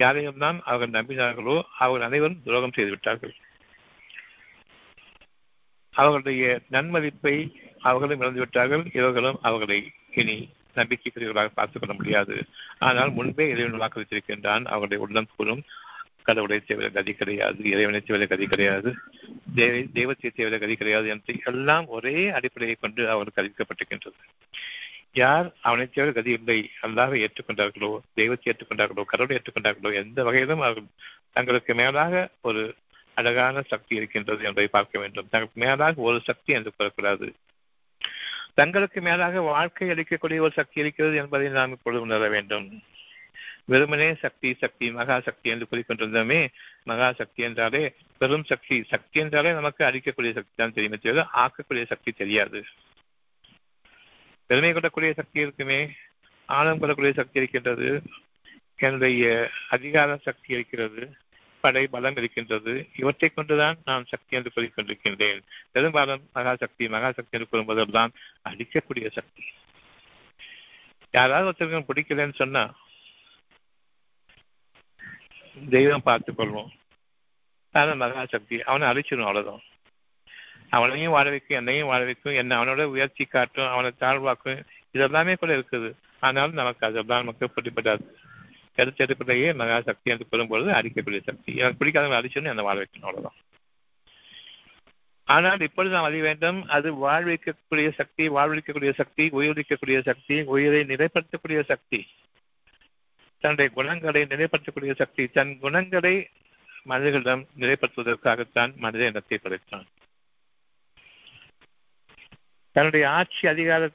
யாரையெல்லாம் அவர்கள் நம்பினார்களோ அவர்கள் அனைவரும் துரோகம் செய்து விட்டார்கள். அவர்களுடைய நன்மதிப்பை அவர்களும் இழந்து விட்டார்கள். இவர்களும் அவர்களை இனி நம்பிக்கைக்குரியவர்களாக பார்த்துக் கொள்ள முடியாது. ஆனால் முன்பே இறைவன் வாக்களித்திருக்கின்றான் அவர்களுடைய உள்ளம் கூறும் கடவுளை தவிர கதி கிடையாது இறைவனை தவிர கதி கிடையாது தேவை தெய்வத்தை தவிர கதி கிடையாது என்று எல்லாம் ஒரே அடிப்படையை கொண்டு அவர்களுக்கு அறிவிக்கப்பட்டிருக்கின்றது. யார் அவனை தவிர கதி இல்லை அல்லாவை ஏற்றுக்கொண்டார்களோ தெய்வத்தை ஏற்றுக்கொண்டார்களோ கடவுளை ஏற்றுக்கொண்டார்களோ எந்த வகையிலும் அவர்கள் தங்களுக்கு மேலாக ஒரு அழகான சக்தி இருக்கின்றது என்பதை பார்க்க வேண்டும். தங்களுக்கு மேலாக ஒரு சக்தி என்று கூறக்கூடாது. தங்களுக்கு மேலாக வாழ்க்கை அளிக்கக்கூடிய ஒரு சக்தி இருக்கிறது என்பதை நாம் இப்பொழுது உணர வேண்டும். வெறுமனே சக்தி சக்தி மகா சக்தி என்று கூறிக்கொண்டிருந்தோமே மகா சக்தி என்றாலே பெரும் சக்தி. சக்தி என்றாலே நமக்கு அழிக்கக்கூடிய சக்தி தான் தெரியுமே தவிர ஆக்கக்கூடிய சக்தி தெரியாது. பெருமை கொள்ளக்கூடிய சக்தி இருக்குமே ஆழம் கொள்ளக்கூடிய சக்தி இருக்கின்றது. என்னுடைய அதிகார சக்தி இருக்கிறது. படை பலம் இருக்கின்றது. இவற்றை கொண்டுதான் நான் சக்தி என்று கூறிக்கொண்டிருக்கின்றேன் பெரும்பாலும் மகாசக்தி மகாசக்தி என்று கூறும்போதெல்லாம் அழிக்கக்கூடிய சக்தி. யாராவது ஒருத்தருக்கு பிடிக்கலன்னு சொன்னா தெய்வம் பார்த்துக் கொள்வோம். அதான் மகாசக்தி. அவனை அழிச்சிடும் அவ்வளவுதான். அவனையும் வாழ வைக்கும் என்னையும் வாழ வைக்கும் என்ன அவனோட உயர்ச்சி காட்டும் அவனை தாழ்வாக்கும் இதெல்லாமே கூட இருக்குது. ஆனாலும் நமக்கு அதெல்லாம் நமக்கு பிடிப்படாது கருத்தெடுப்பிலேயே மகா சக்தி என்று கூறும்பொழுது அடிக்கக்கூடிய சக்தி. எனக்கு பிடிக்காதவங்க அடிச்சுன்னு அந்த வாழ வைக்கணும் அவ்வளவுதான். ஆனால் இப்பொழுது நாம் அறிய வேண்டும் அது வாழ்விக்கக்கூடிய சக்தி வாழ்விக்கக்கூடிய சக்தி உயிரிக்கக்கூடிய சக்தி உயிரை நிலைப்படுத்தக்கூடிய சக்தி தன்னுடைய குணங்களை நிலைப்படுத்தக்கூடிய சக்தி தன் குணங்களை மனிதர்களிடம் நிலைப்படுத்துவதற்காகத்தான் மனித இனத்தை படைத்தான். தன்னுடைய ஆட்சி அதிகார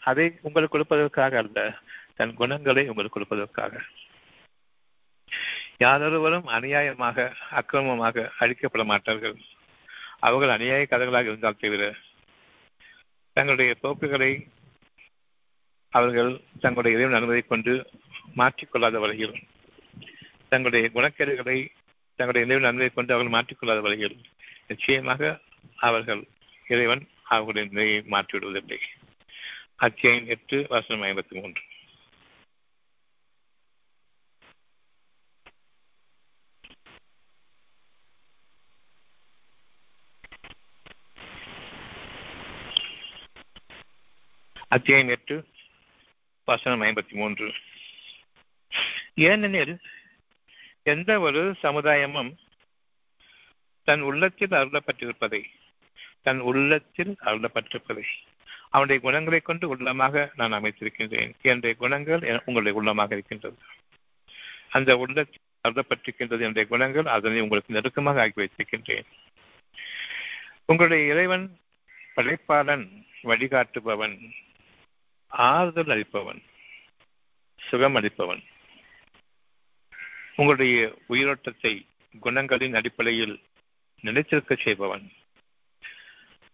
அதை உங்களுக்கு கொடுப்பதற்காக அல்ல தன் குணங்களை உங்களுக்கு கொடுப்பதற்காக. யாரொருவரும் அநியாயமாக அக்கிரமமாக அழிக்கப்பட மாட்டார்கள். அவர்கள் அநியாய கதைகளாக இருந்தால் தவிர தங்களுடைய போக்குகளை அவர்கள் தங்களுடைய இறைவன் அனுமதி கொண்டு மாற்றிக்கொள்ளாத வரையில் தங்களுடைய குணக்கேடுகளை தங்களுடைய இறைவன் அனுமதி கொண்டு அவர்கள் மாற்றிக்கொள்ளாத வரையில் நிச்சயமாக அவர்கள் இறைவன் அவர்களுடைய நிலையை மாற்றிவிடுவதில்லை. அத்தியாயம் எட்டு வசனம் ஐம்பத்தி மூன்று. அத்தியாயம் எட்டு வசனம் ஐம்பத்தி மூன்று ஏனெனில் எந்த ஒரு சமுதாயமும் தன் உள்ளத்தில் அருளப்பட்டிருப்பதை தன் உள்ளத்தில் அருளப்பட்டிருப்பதை அவனுடைய குணங்களை கொண்டு உள்ளமாக நான் அமைத்திருக்கின்றேன். என்னுடைய குணங்கள் உங்களுடைய உள்ளமாக இருக்கின்றது. அந்த உள்ளத்தில் அருளப்பட்டிருக்கின்றது என்னுடைய குணங்கள் அதனை உங்களுக்கு நெருக்கமாக ஆக்கி வைத்திருக்கின்றேன். உங்களுடைய இறைவன் படைப்பாளன் வழிகாட்டுபவன் ஆறுதல் அளிப்பவன் சுகம் அளிப்பவன். உங்களுடைய உயிரோட்டத்தை குணங்களின் அடிப்படையில் நிலைத்திருக்க செய்பவன்.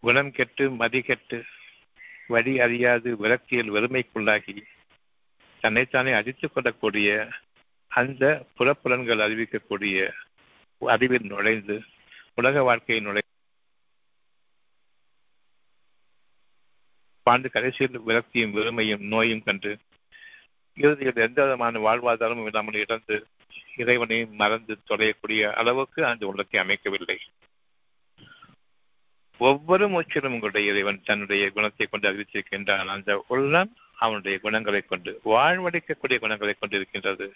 குணம் கெட்டு மதி கெட்டு வழி அறியாது விரக்தியில் வெறுமைக்குள்ளாகி தன்னைத்தானே அடித்துக் கொள்ளக்கூடிய அந்த புறப்புலன்கள் அறிவிக்கக்கூடிய அறிவில் நுழைந்து உலக வாழ்க்கையை நுழை பாண்டு கடைசியில் விரக்தியும் வெறுமையும் நோயும் கண்டு இறுதியில் எந்த விதமான வாழ்வாதாரமும் இல்லாமல் இழந்து இறைவனை மறந்து தொலையக்கூடிய அளவுக்கு அந்த உள்ளத்தை அமைக்கவில்லை. ஒவ்வொரு மூச்சிலும் உங்களுடைய இறைவன் தன்னுடைய குணத்தை கொண்டு அறிவித்திருக்கின்றான். அந்த உள்ளம் அவனுடைய குணங்களை கொண்டு வாழ்வடைக்கக்கூடிய குணங்களை கொண்டு இருக்கின்றது.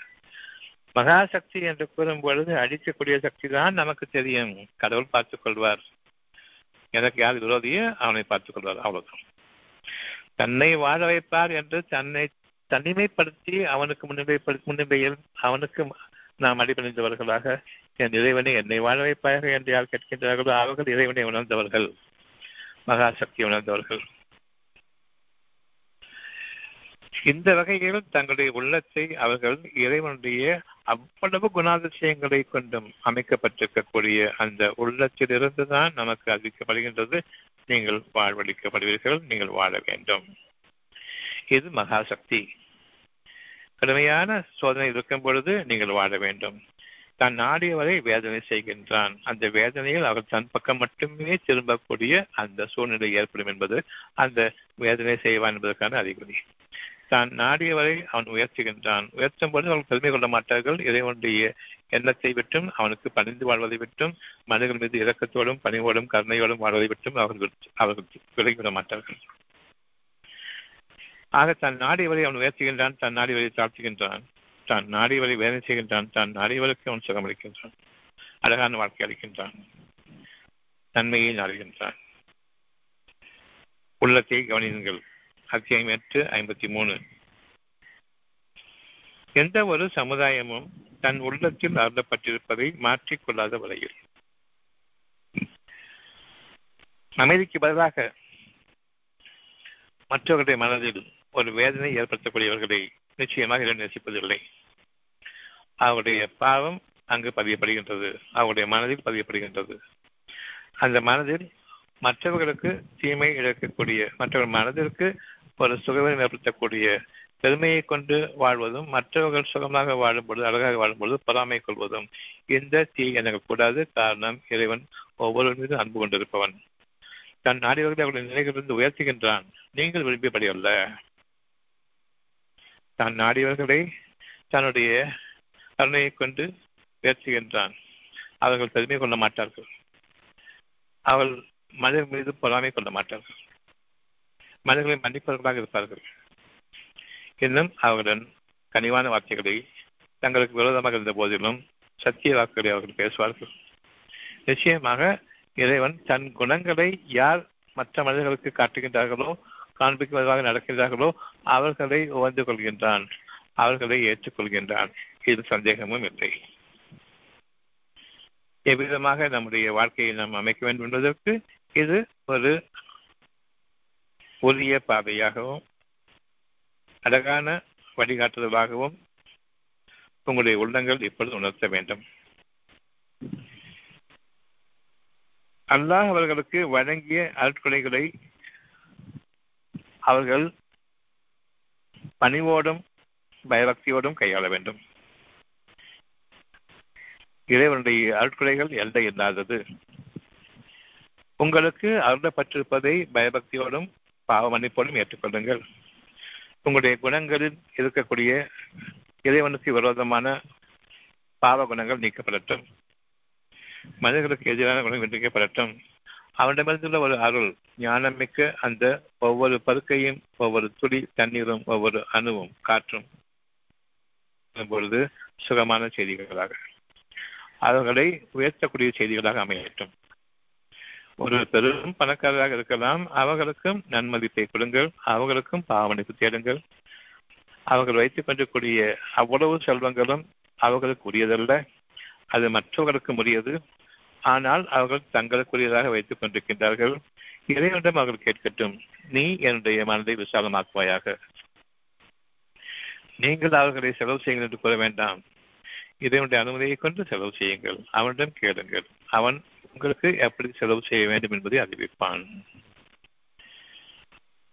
மகாசக்தி என்று கூறும் பொழுது அழிக்கக்கூடிய சக்தி தான் நமக்கு தெரியும். கடவுள் பார்த்துக் கொள்வார். எனக்கு யார் விரோதியோ அவனை பார்த்துக் கொள்வார். அவ்வளவுதான். தன்னை வாழ வைப்பார் என்று தன்னை தனிமைப்படுத்தி அவனுக்கு முன்னிலைப்படுத்தி முன்னிலையில் அவனுக்கு நாம் அடிபணிந்தவர்களாக என் இறைவனை என்னை வாழ வைப்பார்கள் என்று யார் கேட்கின்றார்களோ அவர்கள் இறைவனை உணர்ந்தவர்கள். மகாசக்தி உணர்ந்தவர்கள். இந்த வகையில் தங்களுடைய உள்ளத்தை அவர்கள் இறைவனுடைய அவ்வளவு குணாதிசயங்களை கொண்டும் அமைக்கப்பட்டிருக்கக்கூடிய அந்த உள்ளத்திலிருந்து தான் நமக்கு அறிவிக்கப்படுகின்றது நீங்கள் வாழ்வழிக்கப்படுவீர்கள் நீங்கள் வாழ வேண்டும். இது மகாசக்தி. கடுமையான சோதனை இருக்கும் பொழுது நீங்கள் வாழ வேண்டும். தான் நாடியவரை வேதனை செய்கின்றான். அந்த வேதனையில் அவர் தன் பக்கம் மட்டுமே திரும்பக்கூடிய அந்த சூழ்நிலை ஏற்படும் என்பது அந்த வேதனை செய்வான் என்பதற்கான அறிகுறி. தான் நாடியவரை அவன் உயர்த்துகின்றான். உயர்த்தும் பொழுது அவர்கள் பெருமை கொள்ள மாட்டார்கள். இறைவனுடைய எண்ணத்தை விட்டும் அவனுக்கு பணிந்து வாழ்வதை விட்டும் மனிதர்கள் மீது இரக்கத்தோடும் பணிவோடும் கருணையோடும் வாழ்வதை விட்டும் அவர்கள் அவர்கள் விலகிவிட மாட்டார்கள். ஆக தன் நாடியவரை அவன் உயர்த்துகின்றான் தன் நாடியவரை தாழ்த்துகின்றான் தான் நாடியவரை வேதனை செய்கின்றான் தான் நாடியவருக்கு அவன் சுகமளிக்கின்றான் அழகான வாழ்க்கை அளிக்கின்றான் நன்மையை நாடுகின்றான். உள்ளத்தை கவனியுங்கள். அத்தியாயம் எட்டு ஐம்பத்தி மூணு எந்த ஒரு சமுதாயமும் தன் உள்ளத்தில் அருளப்பட்டிருப்பதை மாற்றிக்கொள்ளாத வரையில் அமைதிக்கு பதிலாக மற்றவர்களுடைய மனதில் ஒரு வேதனை ஏற்படுத்தக்கூடியவர்களை நிச்சயமாக இடம் நேசிப்பதில்லை. அவருடைய பாவம் அங்கு பதியப்படுகின்றது. அவருடைய மனதில் பதியப்படுகின்றது. அந்த மனதில் மற்றவர்களுக்கு தீமை இழக்கக்கூடிய மற்றவர்கள் மனதிற்கு ஒரு சுகவீனம் ஏற்படுத்தக்கூடிய பெருமையை கொண்டு வாழ்வதும் மற்றவர்கள் சுகமாக வாழும் பொழுது அழகாக வாழும் பொழுது பொறாமை கொள்வதும் இந்த தீ எனக்கு கூடாது காரணம் இறைவன் ஒவ்வொருவர் மீதும் அன்பு கொண்டிருப்பவன். தன் நாடியவர்களை அவருடைய நிலைகளிலிருந்து உயர்த்துகின்றான். நீங்கள் விரும்பியபடி அல்ல. தான் நாடியவர்களை தன்னுடைய கருணையை கொண்டு உயர்த்துகின்றான். அவர்கள் பெருமை கொள்ள மாட்டார்கள். அவள் மனிதர் மீது பொறாமை கொள்ள மாட்டார்கள். மனிதர்களை மன்னிப்பவர்களாக இருப்பார்கள். இன்னும் அவர்களுடன் கனிவான வார்த்தைகளை தங்களுக்கு விரோதமாக இருந்த போதிலும் சத்திய வாக்குகளை அவர்கள் பேசுவார்கள். நிச்சயமாக இறைவன் தன் குணங்களை யார் மற்ற மனிதர்களுக்கு காட்டுகின்றார்களோ காண்பிக்குவதாக நடக்கின்றார்களோ அவர்களை உவந்து கொள்கின்றான் அவர்களை ஏற்றுக்கொள்கின்றான் இது சந்தேகமும் இல்லை. எவ்விதமாக நம்முடைய வாழ்க்கையை நாம் அமைக்க வேண்டும் என்பதற்கு இது ஒரு உரிய பாதையாகவும் அழகான வழிகாட்டுதலாகவும் உங்களுடைய உள்ளங்கள் இப்பொழுது உணர்த்த வேண்டும். அல்லாஹ் அவர்களுக்கு வழங்கிய அருட்கொலைகளை அவர்கள் பணிவோடும் பயபக்தியோடும் கையாள வேண்டும். இறைவனுடைய அருட்கொலைகள் எல்லை இல்லாதது. உங்களுக்கு அருளப்பட்டிருப்பதை பயபக்தியோடும் பாவ மன்னிப்போடும் ஏற்றுக்கொள்ளுங்கள். உங்களுடைய குணங்களில் இருக்கக்கூடிய இறைவனுக்கு விரோதமான பாவ குணங்கள் நீக்கப்படட்டும். மனிதர்களுக்கு எதிரான குணங்கள் நீக்கப்படட்டும் அவனிடமிருந்துள்ள ஒரு அருள் ஞானமிக்க அந்த ஒவ்வொரு பருக்கையும் ஒவ்வொரு துளி தண்ணீரும் ஒவ்வொரு அணுவும் காற்றும். பொழுது சுகமான செய்திகளாக. அவர்களை உயர்த்தக்கூடிய செய்திகளாக அமையட்டும். ஒரு பெரும் பணக்காரராக இருக்கலாம். அவர்களுக்கும் நன்மதிப்பை கொடுங்கள் அவர்களுக்கும் பாவனைக்கு தேடுங்கள். அவர்கள் வைத்துக் கொண்டிருக்கூடிய அவ்வளவு செல்வங்களும் அவர்களுக்கு உரியதல்ல அது மற்றவர்களுக்கும் உரியது. ஆனால் அவர்கள் தங்களுக்குரியதாக வைத்துக் கொண்டிருக்கின்றார்கள். இறைவனிடம் அவர்கள் கேட்கட்டும். நீ என்னுடைய மனதை விசாலமாக்குவாயாக. நீங்கள் அவர்களை செலவு செய்யுங்கள் என்று கூற வேண்டாம். இதனுடைய அனுமதியை கொண்டு செலவு செய்யுங்கள். அவனிடம் கேளுங்கள். அவன் உங்களுக்கு எப்படி செலவு செய்ய வேண்டும் என்பதை அறிவிப்பான்.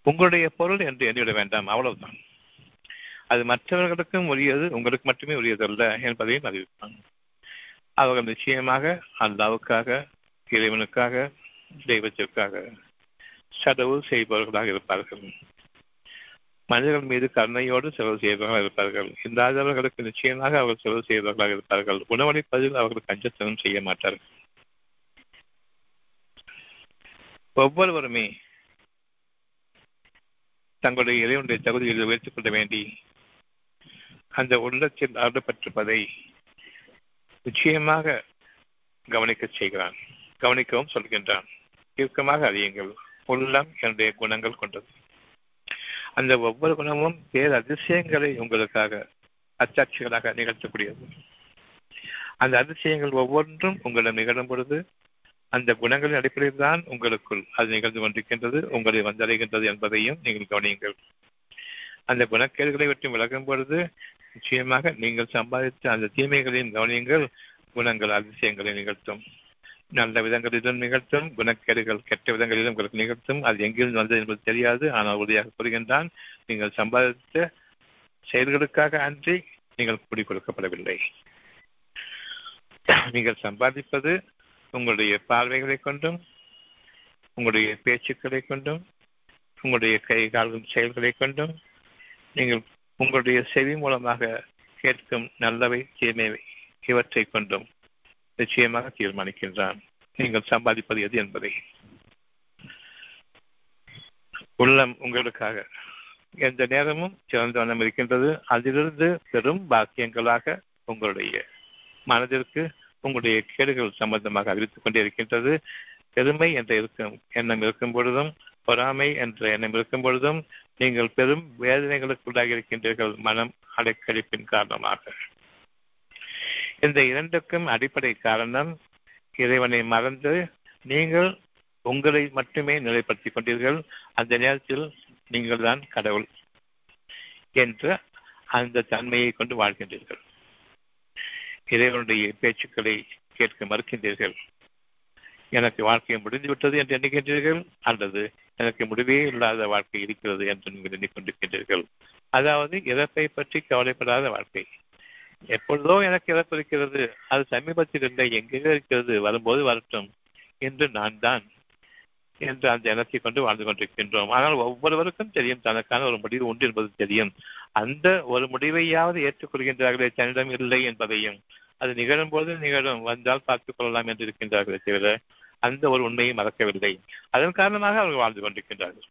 உங்களுடைய பொருள் என்று எண்ணிவிட வேண்டாம் அவ்வளவுதான். அது மற்றவர்களுக்கும் உரியது உங்களுக்கு மட்டுமே உரியதல்ல என்பதையும் அறிவிப்பான். அவர்கள் நிச்சயமாக அல்லாவுக்காக இறைவனுக்காக தெய்வத்திற்காக செலவு செய்பவர்களாக இருப்பார்கள். மனிதர்கள் மீது கருணையோடு செலவு செய்பவர்களாக இருப்பார்கள். இல்லாதவர்களுக்கு நிச்சயமாக அவர்கள் செலவு செய்பவர்களாக இருப்பார்கள். உணவளிப்பதில் அவர்கள் கஞ்சத்தனம் செய்ய மாட்டார்கள். ஒவ்வொருவருமே தங்களுடைய இறைவனுடைய தகுதியில் உயர்த்திக் கொள்ள வேண்டி அந்த உள்ளத்தில் அருளப்பட்டிருப்பதை நிச்சயமாக கவனிக்க செய்கிறான். கவனிக்கவும் சொல்கின்றான். தீர்க்கமாக அறியுங்கள். உள்ளம் என்னுடைய குணங்கள் கொண்டது. அந்த ஒவ்வொரு குணமும் பேர் அதிசயங்களை உங்களுக்காக அச்சாட்சிகளாக நிகழ்த்தக்கூடியது. அந்த அதிசயங்கள் ஒவ்வொன்றும் உங்களிடம் நிகழும் பொழுது அந்த குணங்களின் அடிப்படையில் தான் உங்களுக்குள் அது நிகழ்ந்து கொண்டிருக்கின்றது உங்களை வந்தடைகின்றது என்பதையும் நீங்கள் கவனியுங்கள். அந்த குணக்கேடுகளை விட்டு விலகும் பொழுது நிச்சயமாக நீங்கள் சம்பாதித்த அந்த தீமைகளையும் கவனியுங்கள். குணங்கள் அதிசயங்களை நிகழ்த்தும். நல்ல விதங்களிலும் நிகழ்த்தும் குணக்கேடுகள் கெட்ட விதங்களிலும் உங்களுக்கு நிகழ்த்தும். அது எங்கிருந்து வந்தது என்பது தெரியாது ஆனால் உறுதியாக கூறுகின்றான் நீங்கள் சம்பாதித்த செயல்களுக்காக அன்றி நீங்கள் குடி கொடுக்கப்படவில்லை நீங்கள் சம்பாதிப்பது உங்களுடைய பார்வைகளை கொண்டும் உங்களுடைய பேச்சுக்களை கொண்டும் உங்களுடைய கை கால்கள் செயல்களை கொண்டும் நீங்கள் உங்களுடைய செவி மூலமாக கேட்கும் நல்லவை தீமைவை இவற்றை கொண்டும் நிச்சயமாக தீர்மானிக்கின்றான். நீங்கள் சம்பாதிப்பது எது என்பதை. உள்ளம் உங்களுக்காக. எந்த நேரமும் சிறந்த வண்ணம் இருக்கின்றது. அதிலிருந்து பெரும் பாக்கியங்களாக உங்களுடைய மனதிற்கு உங்களுடைய கேடுகள் சம்பந்தமாக அறிவித்துக் கொண்டே இருக்கின்றது பெருமை என்ற இருக்கும் எண்ணம் இருக்கும் பொழுதும் பொறாமை என்ற எண்ணம் இருக்கும் பொழுதும் நீங்கள் பெரும் வேதனைகளுக்குள்ளாக இருக்கின்றீர்கள் மனம் அடைக்கழிப்பின் காரணமாக. இந்த இரண்டுக்கும் அடிப்படை காரணம் இறைவனை மறந்து நீங்கள் உங்களை மட்டுமே நிலைப்படுத்திக் கொண்டீர்கள். அந்த நேரத்தில் நீங்கள் தான் கடவுள் என்ற அந்த தன்மையை கொண்டு வாழ்கின்றீர்கள். இறைவனுடைய பேச்சுக்களை கேட்க மறுக்கின்றீர்கள். எனக்கு வாழ்க்கை முடிந்துவிட்டது என்று எண்ணுகின்றீர்கள் அல்லது எனக்கு முடிவே இல்லாத வாழ்க்கை இருக்கிறது என்று நீங்கள் எண்ணிக்கொண்டிருக்கின்றீர்கள். அதாவது இறப்பை பற்றி கவலைப்படாத வாழ்க்கை. எப்பொழுதோ எனக்கு இறப்பு இருக்கிறது அது சமீபத்தில் இல்லை எங்கேயோ இருக்கிறது வரும்போது வரட்டும் என்று நான் தான் என்று அந்த எண்ணத்தை கொண்டு வாழ்ந்து கொண்டிருக்கின்றோம். ஆனால் ஒவ்வொருவருக்கும் தெரியும் தனக்கான ஒரு முடிவு உண்டு என்பது தெரியும். அந்த ஒரு முடிவையாவது ஏற்றுக்கொள்கின்றார்களே தன்னிடம் இல்லை என்பதையும் அது நிகழும் போது நிகழும். வந்தால் பார்த்துக் கொள்ளலாம் என்று இருக்கின்றார்களே தவிர அந்த ஒரு உண்மையை மறக்கவில்லை. அதன் காரணமாக அவர்கள் வாழ்ந்து கொண்டிருக்கின்றார்கள்.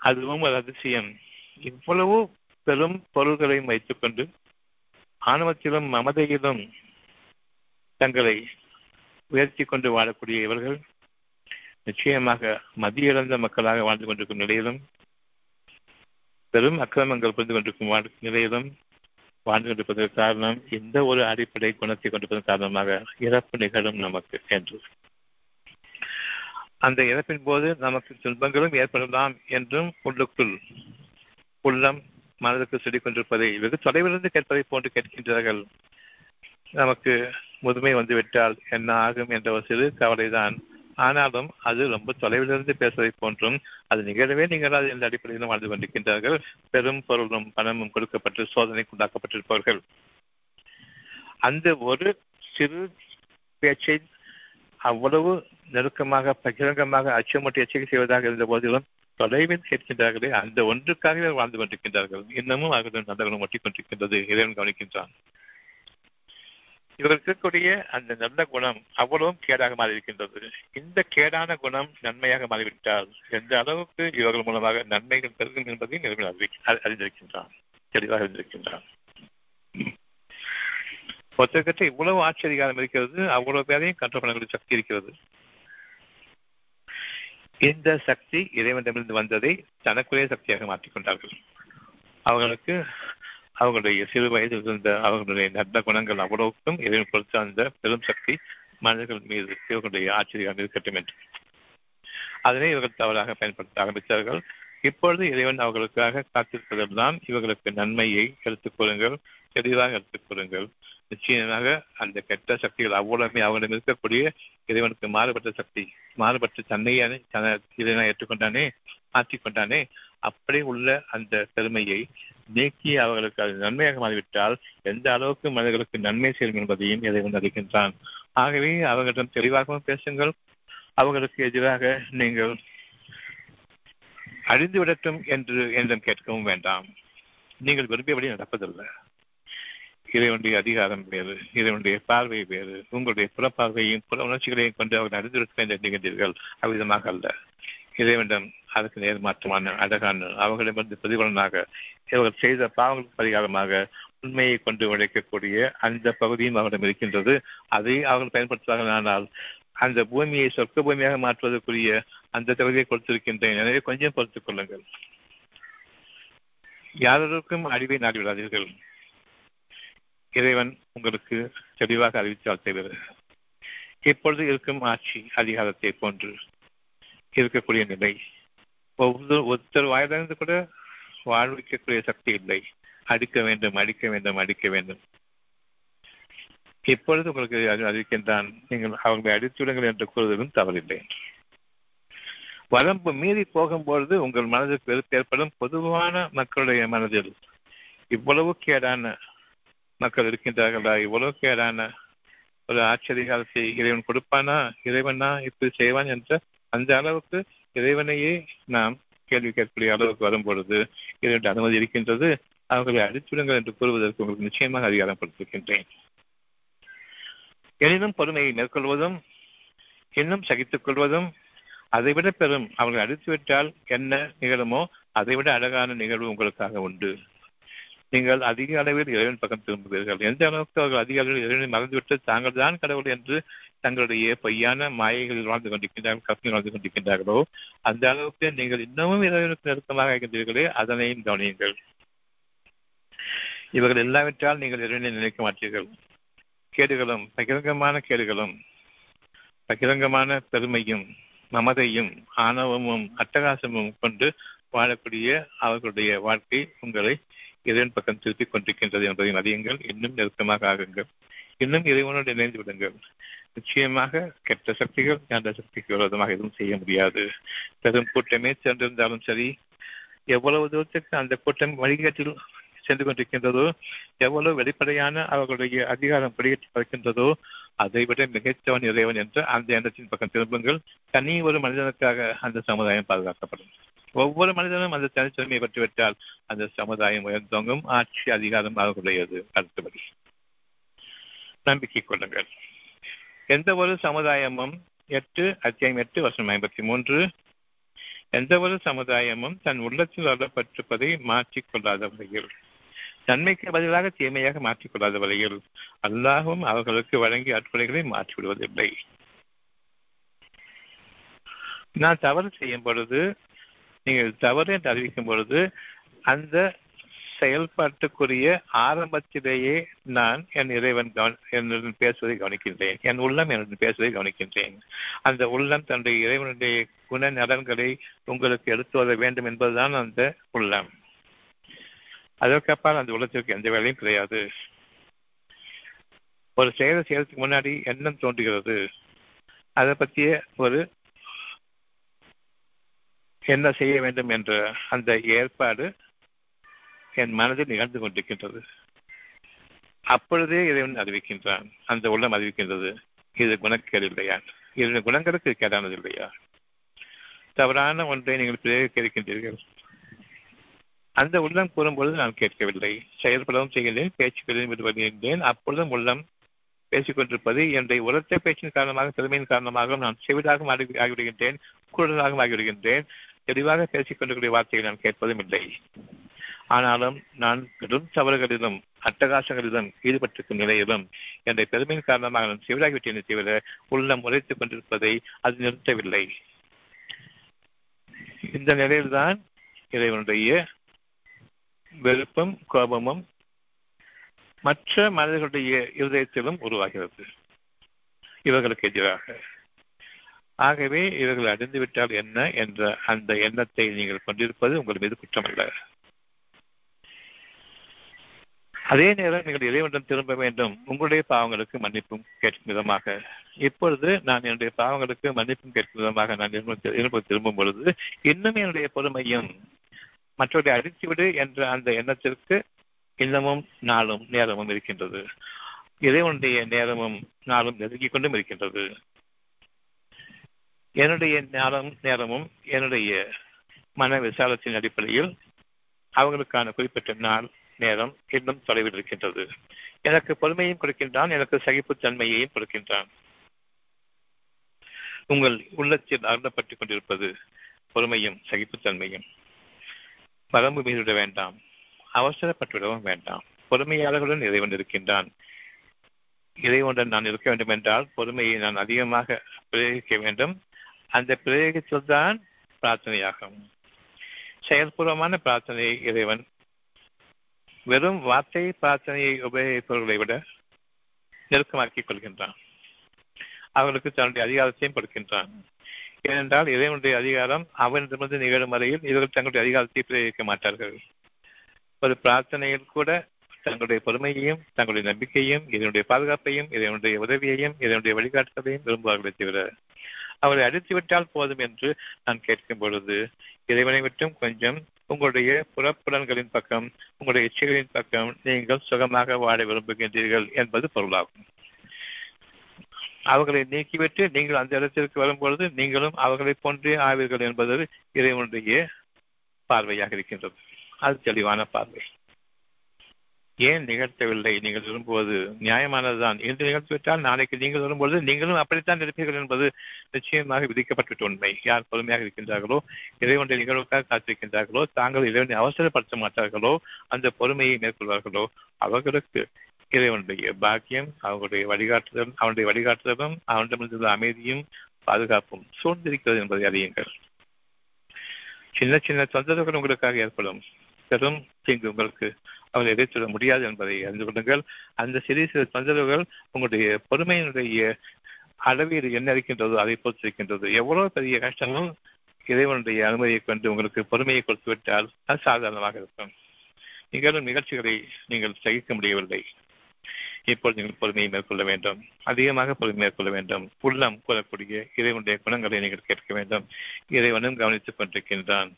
அதுவும் ஒரு அதிசயம். இவ்வளவு பெரும் பொருள்களையும் வைத்துக் கொண்டு ஆணவத்திலும் மமதையிலும் தங்களை உயர்த்தி கொண்டு வாழக்கூடிய இவர்கள் நிச்சயமாக மதிய இழந்த மக்களாக வாழ்ந்து கொண்டிருக்கும் நிலையிலும் பெரும் அக்கிரமங்கள் புரிந்து கொண்டிருக்கும் நிலையிலும் வாழ்ந்து கொண்டிருப்பதற்கு காரணம் எந்த ஒரு அடிப்படை குணத்தை கொண்டிருப்பதன் காரணமாக இறப்பு நிகழும் நமக்கு என்று. அந்த இறப்பின் போது நமக்கு துன்பங்களும் ஏற்படலாம் என்றும் உள்ளுக்குள் உள்ளம் மனதுக்கு சொல்லிக் கொண்டிருப்பதை வெகு தொலைவிலிருந்து கேட்பதை போன்று கேட்கின்றார்கள். நமக்கு முதுமை வந்துவிட்டால் என்ன ஆகும் என்ற ஒரு சிறு கவலைதான். ஆனாலும் அது ரொம்ப தொலைவிலிருந்து பேசுவதை போன்றும் அது நிகழவே நிகழாது என்ற அடிப்படையிலும் வாழ்ந்து கொண்டிருக்கின்றார்கள். பெரும் பொருளும் பணமும் கொடுக்கப்பட்டு சோதனைக்கு உண்டாக்கப்பட்டிருப்பவர்கள் அந்த ஒரு சிறு பேச்சை அவ்வளவு நெருக்கமாக பகிரங்கமாக அச்சமூட்டி எச்சரிக்கை செய்வதாக இருந்த போதிலும் தொலைவில் கேட்கின்றார்களே அந்த ஒன்றுக்காகவே வாழ்ந்து கொண்டிருக்கின்றார்கள். இன்னமும் அவர்கள் நல்ல ஒட்டிக் கொண்டிருக்கின்றது இறைவன் கவனிக்கின்றான். இவருக்கு இருக்கக்கூடிய அந்த நல்ல குணம் அவ்வளவும் கேடாக மாறியிருக்கின்றது. இந்த கேடான குணம் நன்மையாக மாறிவிட்டால் எந்த அளவுக்கு இவர்கள் மூலமாக நன்மைகள் பெருகும் என்பதையும் இறைவன் அறிந்திருக்கின்றான் தெளிவாக அறிந்திருக்கின்றான் ஒருத்தர்கிட்ட இவ்வளவு ஆச்சரியம் இருக்கிறது அவ்வளவு பேரையும் கண்ட்ரோல் பண்ணக்கூடிய சக்தி இருக்கிறது. இந்த சக்தி இறைவனிடமிருந்து வந்ததை தனக்குரிய சக்தியாக மாற்றிக்கொண்டார்கள். அவர்களுக்கு அவர்களுடைய சிறு வயதில் இருந்த அவர்களுடைய நல்ல குணங்கள் அவ்வளவுக்கும் இறைவன் கொடுத்த அந்த பெரும் சக்தி மனிதர்கள் மீது இவர்களுடைய ஆச்சரியம் இருக்கட்டும் என்று. அதனை இவர்கள் தவறாக பயன்படுத்த ஆரம்பித்தார்கள். இப்பொழுது இறைவன் அவர்களுக்காக காத்திருப்பதெல்லாம் இவர்களுக்கு நன்மையை எடுத்துக் கூறுங்கள் தெளிவாக எடுத்துக்கொள்ளுங்கள் நிச்சயமாக அந்த கெட்ட சக்திகள் அவ்வளவுமே அவர்களிடம் இருக்கக்கூடிய இறைவனுக்கு மாறுபட்ட சக்தி மாறுபட்ட தன்னையானே இதனை ஏற்றுக்கொண்டானே மாற்றிக்கொண்டானே அப்படி உள்ள அந்த பெருமையை நீக்கி அவர்களுக்கு அது நன்மையாக மாறிவிட்டால் எந்த அளவுக்கு மனிதர்களுக்கு நன்மை செய்யும் என்பதையும் இறைவன் அறிகின்றான் ஆகவே அவர்களிடம் தெளிவாகவும் பேசுங்கள். அவர்களுக்கு எதிராக நீங்கள் அழிந்து விடட்டும் என்று என்றும் கேட்கவும் வேண்டாம். நீங்கள் விரும்பியபடி நடப்பதில்லை. இறைவனுடைய அதிகாரம் வேறு இறைவனுடைய பார்வை வேறு உங்களுடைய புறப்பார்வையும் புற உணர்ச்சிகளையும் கொண்டு அவர்கள் அறிந்திருக்க என்று எண்ணுகின்றீர்கள் அவ்விதமாக அல்ல. இறைவனிடம் அதற்கு நேர்மாற்றமான அழகான அவர்களிடமிருந்து பிரதிபலனாக இவர்கள் செய்த பாவங்களுக்கு பரிகாரமாக உண்மையை கொண்டு உழைக்கக்கூடிய அந்த பகுதியும் அவரிடம் இருக்கின்றது. அதை அவர்கள் பயன்படுத்துவார்கள். ஆனால் அந்த பூமியை சொர்க்க பூமியாக மாற்றுவதற்குரிய அந்த தகுதியை கொடுத்திருக்கின்றேன். எனவே கொஞ்சம் பொறுத்துக் கொள்ளுங்கள். யாரொருக்கும் அழிவை நாடிவிடாதீர்கள். இறைவன் உங்களுக்கு தெளிவாக அறிவித்தால் தவிர இப்பொழுது இருக்கும் ஆட்சி அதிகாரத்தை போன்று இருக்கக்கூடிய நிலை. ஒவ்வொரு ஒருத்தர் வாயிலிருந்து கூட வாழ்விக்கக்கூடிய சக்தி இல்லை. அடிக்க வேண்டும் அடிக்க வேண்டும் அடிக்க வேண்டும். இப்பொழுது உங்களுக்கு அறிவிக்கின்றான் நீங்கள் அவர்களை அடித்துவிடுங்கள் என்று கூறுவதும் தவறில்லை. வரம்பு மீறி போகும்பொழுது உங்கள் மனதிற்கு வெறுப்பு ஏற்படும் பொதுவான மக்களுடைய மனதில் இவ்வளவு கேடான மக்கள் இருக்கின்றார்களா? இவ்வளவு கேடான ஒரு ஆச்சரியாலத்தை இறைவன் கொடுப்பானா? இறைவனா இப்படி செய்வான் என்ற அந்த அளவுக்கு இறைவனையே நாம் கேள்வி கேட்கக்கூடிய அளவுக்கு வரும்பொழுது இதனுடைய அனுமதி இருக்கின்றது. அவர்களை அடித்துடுங்கள் என்று கூறுவதற்கு உங்களுக்கு நிச்சயமாக அதிகாரம் கொடுத்திருக்கின்றேன். எனினும் பொறுமையை மேற்கொள்வதும் இன்னும் சகித்துக் கொள்வதும் அதைவிட பெரும் அவர்கள் அடித்துவிட்டால் என்ன நிகழுமோ அதைவிட அழகான நிகழ்வு உங்களுக்காக உண்டு. நீங்கள் அதிக அளவில் இறைவன் பக்கம் திரும்புவீர்கள். எந்த அளவுக்கு அவர்கள் அதிக அளவில் இறைவனை மறந்துவிட்டு தாங்கள் தான் கடவுள் என்று தங்களுடைய பொய்யான மாயைகளில் வாழ்ந்து கொண்டிருக்கின்றார்கள் கற்பனை வாழ்ந்து கொண்டிருக்கின்றார்களோ அந்த அளவுக்கு நீங்கள் இன்னமும் இறைவனுக்கு நெருக்கமாக இருக்கின்றீர்களே அதனையும் கவனியுங்கள். இவர்கள் இல்லாவிட்டால் நீங்கள் இறைவனை நினைக்க மாட்டீர்கள். கேடுகளும் பகிரங்கமான கேடுகளும் பகிரங்கமான பெருமையும் மமதையும் ஆணவமும் அட்டகாசமும் கொண்டு வாழக்கூடிய அவர்களுடைய வாழ்க்கை உங்களை இறைவன் பக்கம் திருத்திக் கொண்டிருக்கின்றது என்பதை அறியுங்கள். இன்னும் நெருக்கமாக ஆகுங்கள். இன்னும் இறைவனோடு இணைந்து விடுங்கள். நிச்சயமாக கெட்ட சக்திகள் நல்ல சக்திக்கு விரோதமாக எதுவும் செய்ய முடியாது. பெரும் கூட்டமே சென்றிருந்தாலும் சரி எவ்வளவு தூரத்துக்கு அந்த கூட்டம் வழிகாட்டில் சென்று கொண்டிருக்கின்றதோ எவ்வளவு வெளிப்படையான அவர்களுடைய அதிகாரம் வெளியேற்றி பார்க்கின்றதோ அதை விட மிகச்சவன் இறைவன் என்ற அந்த எண்ணத்தின் பக்கம் திரும்புங்கள். தனி ஒரு மனிதனுக்காக அந்த சமுதாயம் பாதுகாக்கப்படும். ஒவ்வொரு மனிதனும் அந்த தனித்தன்மையை பெற்றுவிட்டால் அந்த சமுதாயம் உயர்ந்தோங்கும். ஆட்சி அதிகாரம் அவர்களுடையது. அடுத்தபடி. நம்பிக்கை கொள்ளுங்கள் எந்த ஒரு சமுதாயமும் எட்டு அத்தியாயம் எட்டு வருஷம் ஐம்பத்தி மூன்று எந்த ஒரு சமுதாயமும் தன் உள்ளத்தில் அருளப்பட்டிருப்பதை மாற்றிக்கொள்ளாத வகையில் நன்மைக்கு பதிலாக தீமையாக மாற்றிக்கொள்ளாத வகையில் அல்லாஹும் அவர்களுக்கு வழங்கிய அற்புதங்களை மாற்றிவிடுவதில்லை. நான் தவறு செய்யும் பொழுது நீங்கள் தவறு என்று அறிவிக்கும் பொழுது அந்த செயல்பாட்டுக்குரிய ஆரம்பத்திலேயே நான் என் இறைவன் என்னுடன் பேசுவதை கவனிக்கின்றேன். என் உள்ளம் என்னுடன் பேசுவதை கவனிக்கின்றேன். அந்த உள்ளம் தன்னுடைய இறைவனுடைய குண நலன்களை உங்களுக்கு எடுத்து வர வேண்டும் என்பதுதான் அந்த உள்ளம். அதற்கப்பால் அந்த உள்ளத்திற்கு எந்த வேலையும் கிடையாது. ஒரு செயலை செய்யறதுக்கு முன்னாடி எண்ணம் தோன்றுகிறது. அதை பற்றிய ஒரு என்ன செய்ய வேண்டும் என்ற அந்த ஏற்பாடு என் மனதில் நிகழ்ந்து கொண்டிருக்கின்றது. அப்பொழுதே இறைவன் அறிவிக்கின்றான். அந்த உள்ளம் அறிவிக்கின்றது. இது குணக்கேடு இல்லையா? இரண்டு குணங்களுக்கு கேடானது இல்லையா? தவறான ஒன்றை நீங்கள் பிரயோகிக்க இருக்கின்றீர்கள் அந்த உள்ளம் கூறும்பொழுது நான் கேட்கவில்லை. செயல்படவும் செய்கின்றேன் பேச்சுக்களில் விடுபடுகின்றேன். அப்பொழுதும் உள்ளம் பேசிக்கொண்டிருப்பது என்னுடைய உரத்த பேச்சின் காரணமாக திறமையின் காரணமாக நான் செவிடாகவும் ஆகிவிடுகின்றேன் குரலாகவும் ஆகிவிடுகின்றேன். தெளிவாக பேசிக்கொண்டிருக்கிற வார்த்தைகளை நான் கேட்பதும் இல்லை. ஆனாலும் நான் பெரும் தவறுகளிலும் அட்டகாசங்களிலும் ஈடுபட்டிருக்கும் நிலையிலும் என்னுடைய பெருமையின் காரணமாக நான் சிவராகிவிட்டேன் தவிர உள்ளம் உரைத்துக் கொண்டிருப்பதை அது நிறுத்தவில்லை. இந்த நிலையில்தான் இறைவனுடைய வெறுப்பும் கோபமும் மற்ற மனிதர்களுடைய இருதயத்திலும் உருவாகிறது. இவர்களுக்கு எதிராக. ஆகவே இவர்கள் அடைந்துவிட்டால் என்ன? என்ற அந்த எண்ணத்தை நீங்கள் கொண்டிருப்பது உங்கள் மீது குற்றமல்ல. அதே நேரம் நீங்கள் இறைவனிடம் திரும்ப வேண்டும். உங்களுடைய பாவங்களுக்கு மன்னிப்பும் கேட்கும் விதமாக. இப்பொழுது நான் என்னுடைய பாவங்களுக்கு மன்னிப்பும் கேட்கும் விதமாக நான் இரும்ப திரும்பும் பொழுது இன்னும் என்னுடைய பொறுமையும் மற்றவர்களை அடித்துவிடு என்ற அந்த எண்ணத்திற்கு இன்னமும் நாளும் நேரமும் இருக்கின்றது. இறைவனுடைய நேரமும் நாளும் நெருங்கிக் கொண்டும் இருக்கின்றது. என்னுடைய நேரம் நேரமும் என்னுடைய மன விசாலத்தின் அடிப்படையில் அவர்களுக்கான குறிப்பிட்ட நாள் நேரம் இன்னும் தொலைவில் இருக்கின்றது எனக்கு பொறுமையும் கொடுக்கின்றான் எனக்கு சகிப்புத்தன்மையையும் கொடுக்கின்றான். உங்கள் உள்ளத்தில் அருந்தப்பட்டுக் கொண்டிருப்பது பொறுமையும் சகிப்புத்தன்மையும். வரம்பு மீறிவிட வேண்டாம் அவசரப்பட்டுவிடவும் வேண்டாம். பொறுமையாளர்களுடன் இறைவன் இருக்கின்றான். இறைவனுடன் நான் இருக்க வேண்டும் என்றால் பொறுமையை நான் அதிகமாக பிரயோகிக்க வேண்டும். அந்த பிரயோகத்தில் தான் பிரார்த்தனையாகும். செயல்பூர்வமான பிரார்த்தனையை இறைவன் வெறும் வார்த்தை பிரார்த்தனையை உபயோகிப்பவர்களை விட நெருக்கமாக்கிக் கொள்கின்றான். அவர்களுக்கு தன்னுடைய அதிகாரத்தையும் கொடுக்கின்றான். ஏனென்றால் இறைவனுடைய அதிகாரம் அவனிடமிருந்து நிகழும் வரையில் இவர்கள் தங்களுடைய அதிகாரத்தை பிரயோகிக்க மாட்டார்கள். ஒரு பிரார்த்தனையில் கூட தங்களுடைய பொறுமையையும் தங்களுடைய நம்பிக்கையும் இதனுடைய பாதுகாப்பையும் இதனுடைய உதவியையும் இதனுடைய வழிகாட்டுதலையும் விரும்புவார்களே தவிர அவரை அடித்துவிட்டால் போதும் என்று நான் கேட்கும் பொழுது இறைவனை விட்டும் கொஞ்சம் உங்களுடைய புறப்புலன்களின் பக்கம் உங்களுடைய இச்சைகளின் பக்கம் நீங்கள் சுகமாக வாழ விரும்புகின்றீர்கள் என்பது பொருளாகும். அவர்களை நீக்கிவிட்டு நீங்கள் அந்த இடத்திற்கு வரும்பொழுது நீங்களும் அவர்களை போன்றே ஆவீர்கள் என்பது இறைவனுடைய பார்வையாக இருக்கின்றது. அது தெளிவான பார்வை. ஏன் நிகழ்த்தவில்லை? நீங்கள் விரும்புவது நியாயமானதுதான். இன்று நிகழ்த்திவிட்டால் நாளைக்கு நீங்கள் வரும்பொழுது நீங்களும் அப்படித்தான் இருப்பீர்கள் என்பது நிச்சயமாக விதிக்கப்பட்ட உண்மை யார் பொறுமையாக இருக்கின்றார்களோ இறைவனுடைய நிகழ்வுக்காக காத்திருக்கின்றார்களோ தாங்கள் இறைவனை அவசரப்படுத்த மாட்டார்களோ அந்த பொறுமையை மேற்கொள்வார்களோ அவர்களுக்கு இறைவனுடைய பாக்கியம் அவர்களுடைய வழிகாட்டுதலும் அவனுடைய வழிகாட்டுதலும் அவனிடமிருந்துள்ள அமைதியும் பாதுகாப்பும் சூழ்ந்திருக்கிறது என்பதை அறியுங்கள். சின்ன சின்ன தொந்தரவுகள் உங்களுக்காக ஏற்படும். பெரும் தீங்கு உங்களுக்கு அவர் எதிர்த்துவிட முடியாது என்பதை அறிந்து கொள்ளுங்கள். அந்த சிறிய சிறு தொந்தரவுகள் உங்களுடைய பொறுமையினுடைய அளவில் என்ன இருக்கின்றதோ அதை பொறுத்து இருக்கின்றது. எவ்வளவு பெரிய கஷ்டங்களும் இறைவனுடைய அனுமதியை கொண்டு உங்களுக்கு பொறுமையை கொடுத்து விட்டால் அது சாதாரணமாக இருக்கும். நிகழும் நிகழ்ச்சிகளை நீங்கள் சகிக்க முடியவில்லை. இப்போது நீங்கள் பொறுமையை மேற்கொள்ள வேண்டும். அதிகமாக பொறுமை மேற்கொள்ள வேண்டும். உள்ளம் கூறக்கூடிய இறைவனுடைய குணங்களை நீங்கள் கேட்க வேண்டும். இறைவனும் கவனித்துக் கொண்டிருக்கின்றான்.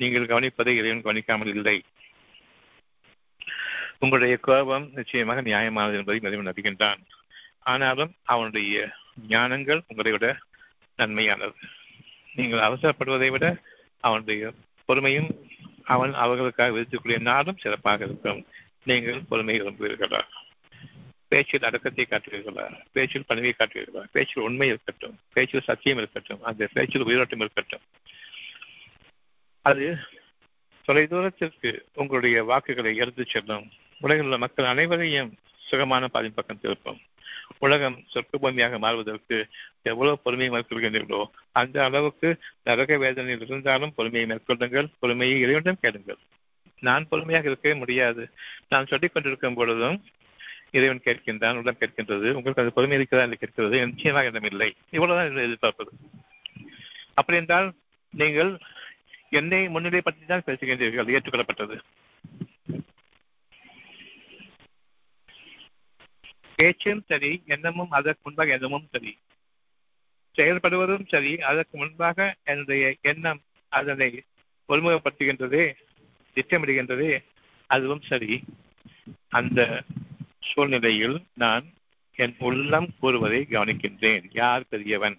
நீங்கள் கவனிப்பதை இறைவன் கவனிக்காமல் இல்லை. உங்களுடைய கோபம் நிச்சயமாக நியாயமானது என்பதை இறைவன் அறிகின்றான் ஆனாலும் அவனுடைய ஞானங்கள் உங்களை விட நன்மையானது. நீங்கள் அவசரப்படுவதை விட அவனுடைய பொறுமையும் அவன் அவர்களுக்காக விதித்துக்கூடிய நாளும் சிறப்பாக இருக்கும். நீங்கள் பொறுமையை விரும்புவீர்களா பேச்சில் அடக்கத்தை காட்டுவீர்களா? பேச்சில் பணிவை காட்டுவீர்களா? பேச்சில் உண்மை இருக்கட்டும். பேச்சில் சத்தியம் இருக்கட்டும். அந்த பேச்சில் உயிரோட்டம் இருக்கட்டும். அது தொலைதூரத்திற்கு உங்களுடைய வாக்குகளை எடுத்துச் செல்லும். உலகில் உள்ள மக்கள் அனைவரையும் சுகமான பாதின் பக்கம் திருப்பும். உலகம் சொற்கு பூமியாக மாறுவதற்கு எவ்வளவு பொறுமையை மேற்கொள்கின்றீர்களோ அந்த அளவுக்கு நரக வேதனையில் இருந்தாலும் பொறுமையை மேற்கொள்ளுங்கள் பொறுமையை இறைவனிடம் கேளுங்கள். நான் பொறுமையாக இருக்கவே முடியாது. நான் சொல்லிக் கொண்டிருக்கும் பொழுதும் இறைவன் கேட்கின்றான் உடன் கேட்கின்றது. உங்களுக்கு அது பொறுமை இருக்கிறதா என்று கேட்கிறது. நிச்சயமாக இடம் இல்லை. இவ்வளவுதான் எதிர்பார்ப்பது. அப்படி என்றால் நீங்கள் என்னை முன்னிலைப்படுத்தி தான் பேசுகின்றீர்கள் ஏற்றுக்கொள்ளப்பட்டது. பேச்சும் சரி எண்ணமும் அதற்கு முன்பாக எண்ணமும் சரி. செயல்படுவதும் சரி அதற்கு முன்பாக என்னுடைய எண்ணம் அதனை ஒருமுகப்படுத்துகின்றது திட்டமிடுகின்றதே அதுவும் சரி. அந்த சூழ்நிலையில் நான் என் உள்ளம் கூறுவதை கவனிக்கின்றேன். யார் பெரியவன்?